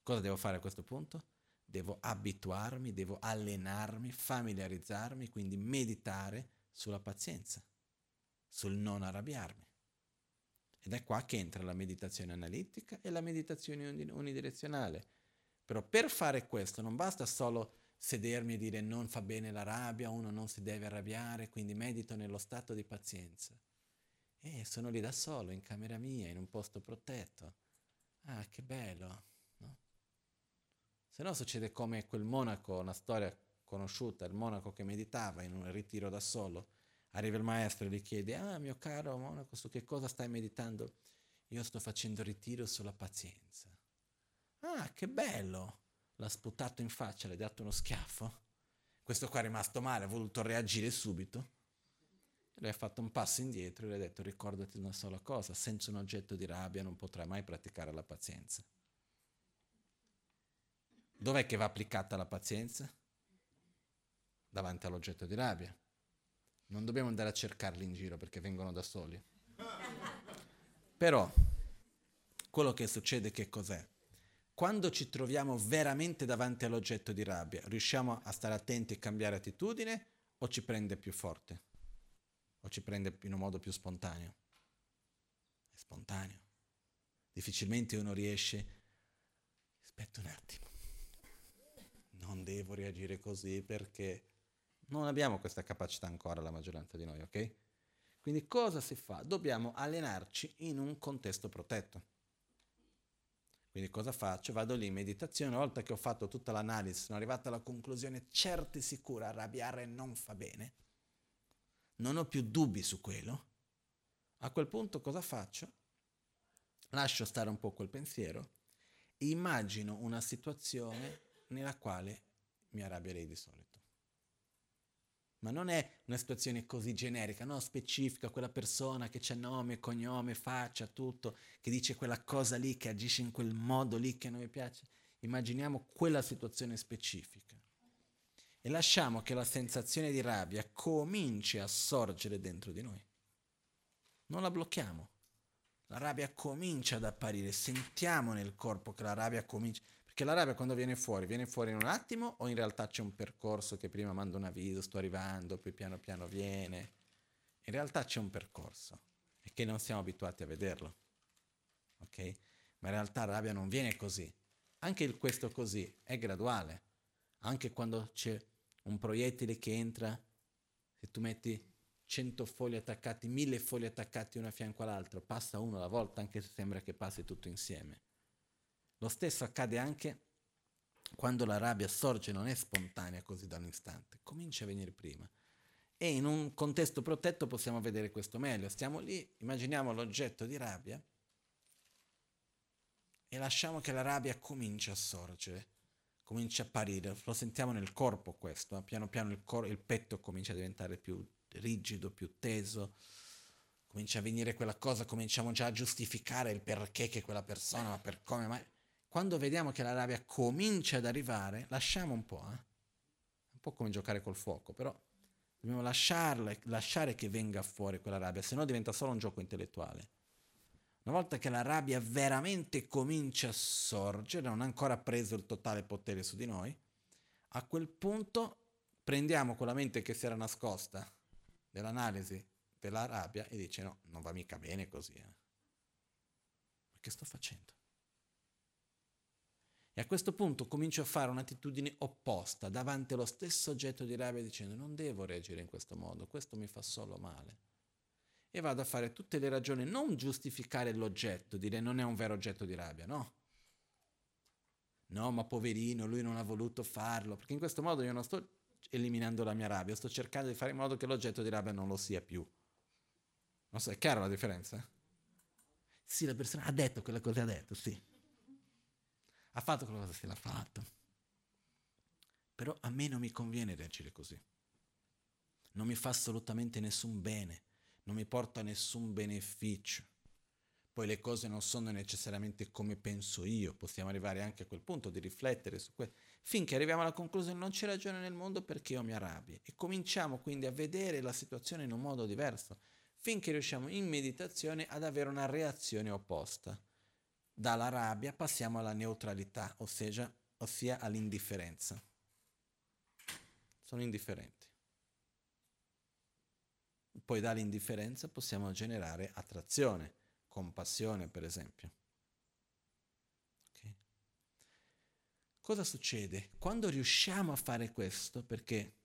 Speaker 1: Cosa devo fare a questo punto? Devo abituarmi, devo allenarmi, familiarizzarmi, quindi meditare sulla pazienza, sul non arrabbiarmi. Ed è qua che entra la meditazione analitica e la meditazione unidirezionale. Però per fare questo non basta solo sedermi e dire non fa bene la rabbia, uno non si deve arrabbiare, quindi medito nello stato di pazienza. E sono lì da solo, in camera mia, in un posto protetto. Ah, che bello. Se no succede come quel monaco, una storia conosciuta, il monaco che meditava in un ritiro da solo. Arriva il maestro e gli chiede, ah mio caro monaco, su che cosa stai meditando? Io sto facendo ritiro sulla pazienza. Ah, che bello! L'ha sputato in faccia, le ha dato uno schiaffo. Questo qua è rimasto male, ha voluto reagire subito. Le ha fatto un passo indietro e le ha detto ricordati una sola cosa, senza un oggetto di rabbia non potrai mai praticare la pazienza. Dov'è che va applicata la pazienza? Davanti all'oggetto di rabbia. Non dobbiamo andare a cercarli in giro perché vengono da soli. Però, quello che succede che cos'è? Quando ci troviamo veramente davanti all'oggetto di rabbia, riusciamo a stare attenti e cambiare attitudine o ci prende più forte? O ci prende in un modo più spontaneo? È spontaneo. Difficilmente uno riesce... Aspetta un attimo non devo reagire così perché non abbiamo questa capacità ancora la maggioranza di noi, ok? Quindi cosa si fa? Dobbiamo allenarci in un contesto protetto. Quindi cosa faccio? Vado lì in meditazione, una volta che ho fatto tutta l'analisi, sono arrivato alla conclusione certa e sicura, arrabbiare non fa bene, non ho più dubbi su quello, a quel punto cosa faccio? Lascio stare un po' quel pensiero, immagino una situazione nella quale mi arrabbierei di solito. Ma non è una situazione così generica, no, specifica, quella persona che c'è nome, cognome, faccia, tutto, che dice quella cosa lì, che agisce in quel modo lì che non mi piace. Immaginiamo quella situazione specifica e lasciamo che la sensazione di rabbia cominci a sorgere dentro di noi. Non la blocchiamo. La rabbia comincia ad apparire, sentiamo nel corpo che la rabbia comincia. Che la rabbia quando viene fuori, viene fuori in un attimo o in realtà c'è un percorso che prima mando un avviso, sto arrivando, poi piano piano viene? In realtà c'è un percorso e che non siamo abituati a vederlo. Ok? Ma in realtà la rabbia non viene così. Anche il questo così è graduale. Anche quando c'è un proiettile che entra, se tu metti 100 fogli attaccati, 1000 fogli attaccati uno a fianco all'altro, passa uno alla volta, anche se sembra che passi tutto insieme. Lo stesso accade anche quando la rabbia sorge, non è spontanea così da un istante, comincia a venire prima. E in un contesto protetto possiamo vedere questo meglio. Stiamo lì, immaginiamo l'oggetto di rabbia e lasciamo che la rabbia cominci a sorgere, comincia a apparire. Lo sentiamo nel corpo questo, eh? piano piano il, cor- il petto comincia a diventare più rigido, più teso comincia a venire quella cosa, cominciamo già a giustificare il perché che quella persona, ma per come mai quando vediamo che la rabbia comincia ad arrivare, lasciamo un po', eh? un po' come giocare col fuoco, però dobbiamo lasciarla, lasciare che venga fuori quella rabbia, se no diventa solo un gioco intellettuale. Una volta che la rabbia veramente comincia a sorgere, non ha ancora preso il totale potere su di noi, a quel punto prendiamo quella mente che si era nascosta nell'analisi della rabbia e dice no, non va mica bene così. Eh. Ma che sto facendo? E a questo punto comincio a fare un'attitudine opposta davanti allo stesso oggetto di rabbia dicendo non devo reagire in questo modo, questo mi fa solo male. E vado a fare tutte le ragioni, non giustificare l'oggetto, dire non è un vero oggetto di rabbia, no. No, ma poverino, lui non ha voluto farlo, perché in questo modo io non sto eliminando la mia rabbia, sto cercando di fare in modo che l'oggetto di rabbia non lo sia più. Non so, è chiara la differenza? Sì, la persona ha detto quella cosa, ha detto, sì ha fatto quello che l'ha fatto. Però a me non mi conviene reagire così. Non mi fa assolutamente nessun bene, non mi porta nessun beneficio. Poi le cose non sono necessariamente come penso io, possiamo arrivare anche a quel punto di riflettere su questo, finché arriviamo alla conclusione non c'è ragione nel mondo perché io mi arrabbio e cominciamo quindi a vedere la situazione in un modo diverso, finché riusciamo in meditazione ad avere una reazione opposta dalla rabbia passiamo alla neutralità, ossia, ossia all'indifferenza. Sono indifferenti. Poi dall'indifferenza possiamo generare attrazione, compassione per esempio. Okay. Cosa succede? Quando riusciamo a fare questo, perché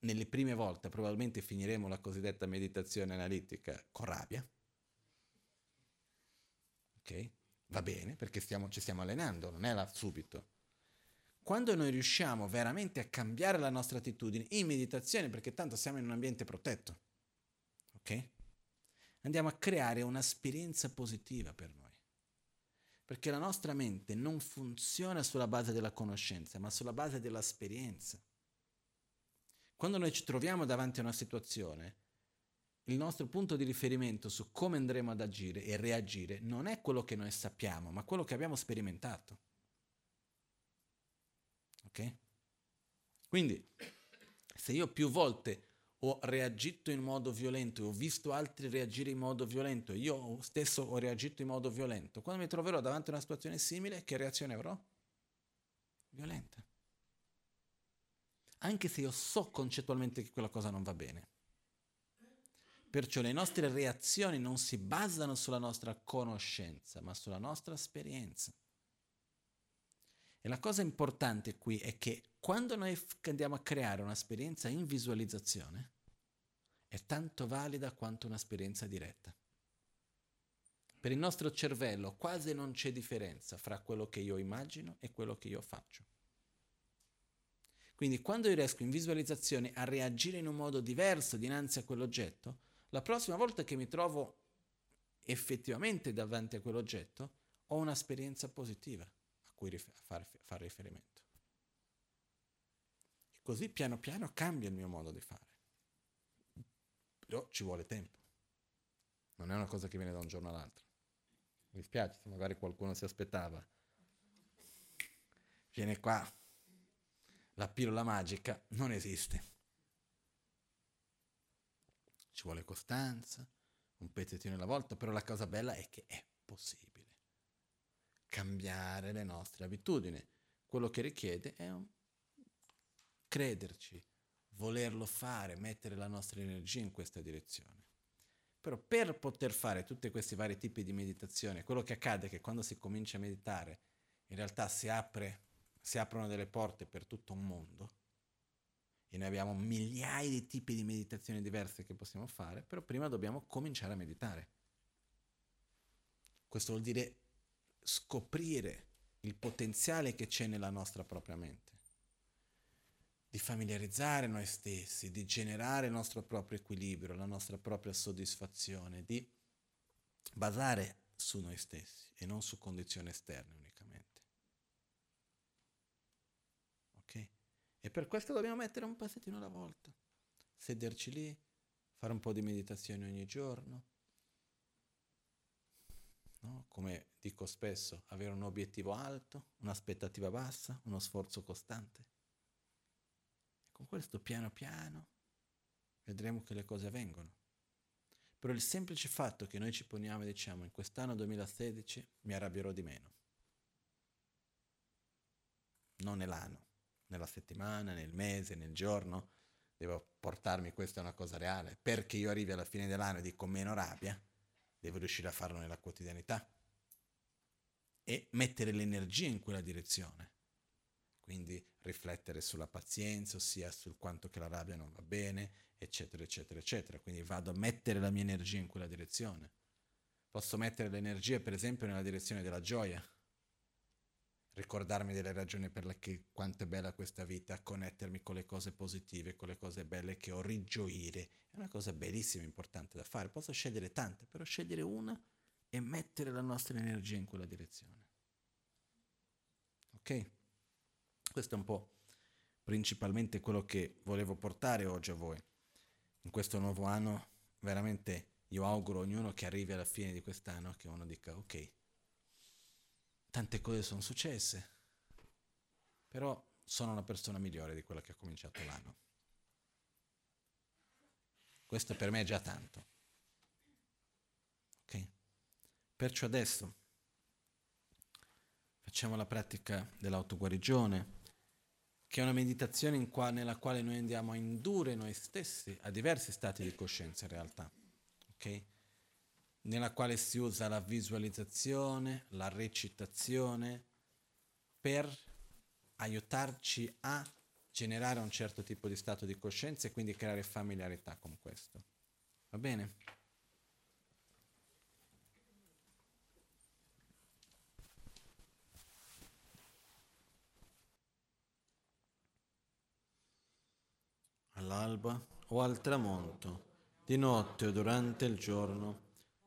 Speaker 1: nelle prime volte probabilmente finiremo la cosiddetta meditazione analitica con rabbia, ok? Va bene perché stiamo, ci stiamo allenando, non è là subito. Quando noi riusciamo veramente a cambiare la nostra attitudine in meditazione, perché tanto siamo in un ambiente protetto, ok? Andiamo a creare un'esperienza positiva per noi. Perché la nostra mente non funziona sulla base della conoscenza, ma sulla base dell'esperienza. Quando noi ci troviamo davanti a una situazione, il nostro punto di riferimento su come andremo ad agire e reagire non è quello che noi sappiamo, ma quello che abbiamo sperimentato. Ok? Quindi, se io più volte ho reagito in modo violento e ho visto altri reagire in modo violento e io stesso ho reagito in modo violento, quando mi troverò davanti a una situazione simile, che reazione avrò? Violenta. Anche se io so concettualmente che quella cosa non va bene. Perciò le nostre reazioni non si basano sulla nostra conoscenza, ma sulla nostra esperienza. E la cosa importante qui è che quando noi andiamo a creare un'esperienza in visualizzazione, è tanto valida quanto un'esperienza diretta. Per il nostro cervello quasi non c'è differenza fra quello che io immagino e quello che io faccio. Quindi quando io riesco in visualizzazione a reagire in un modo diverso dinanzi a quell'oggetto, la prossima volta che mi trovo effettivamente davanti a quell'oggetto, ho un'esperienza positiva a cui rif- far, far riferimento. E così piano piano cambia il mio modo di fare. Però ci vuole tempo. Non è una cosa che viene da un giorno all'altro. Mi spiace se magari qualcuno si aspettava. Viene qua, la pillola magica non esiste. Ci vuole costanza, un pezzettino alla volta, però la cosa bella è che è possibile. Cambiare le nostre abitudini. Quello che richiede è un crederci, volerlo fare, mettere la nostra energia in questa direzione. Però per poter fare tutti questi vari tipi di meditazione, quello che accade è che quando si comincia a meditare, in realtà si, apre, si aprono delle porte per tutto un mondo e noi abbiamo migliaia di tipi di meditazioni diverse che possiamo fare, però prima dobbiamo cominciare a meditare. Questo vuol dire scoprire il potenziale che c'è nella nostra propria mente di familiarizzare noi stessi, di generare il nostro proprio equilibrio, la nostra propria soddisfazione, di basare su noi stessi e non su condizioni esterne unicamente. Ok? E per questo dobbiamo mettere un passettino alla volta, sederci lì, fare un po' di meditazione ogni giorno. No? Come dico spesso, avere un obiettivo alto, un'aspettativa bassa, uno sforzo costante. Con questo piano piano vedremo che le cose avvengono. Però il semplice fatto che noi ci poniamo e diciamo in quest'anno 2016 mi arrabbierò di meno. Non nell'anno, nella settimana, nel mese, nel giorno. Devo portarmi, questa è una cosa reale. Perché io arrivi alla fine dell'anno e dico meno rabbia, devo riuscire a farlo nella quotidianità. E mettere l'energia in quella direzione. Quindi riflettere sulla pazienza, ossia sul quanto che la rabbia non va bene, eccetera, eccetera, eccetera. Quindi vado a mettere la mia energia in quella direzione. Posso mettere l'energia, per esempio, nella direzione della gioia. Ricordarmi delle ragioni per le che quanto è bella questa vita, connettermi con le cose positive, con le cose belle che ho, rigioire. È una cosa bellissima, importante da fare. Posso scegliere tante, però scegliere una e mettere la nostra energia in quella direzione. Ok? Questo è un po' principalmente quello che volevo portare oggi a voi. In questo nuovo anno, veramente io auguro a ognuno che arrivi alla fine di quest'anno che uno dica ok, tante cose sono successe, però sono una persona migliore di quella che ha cominciato l'anno. Questo per me è già tanto. Ok? Perciò adesso facciamo la pratica dell'autoguarigione che è una meditazione qua, nella quale noi andiamo a indurre noi stessi a diversi stati di coscienza in realtà, okay? Nella quale si usa la visualizzazione, la recitazione per aiutarci a generare un certo tipo di stato di coscienza e quindi creare familiarità con questo. Va bene? all'alba o al tramonto, di notte o durante il giorno,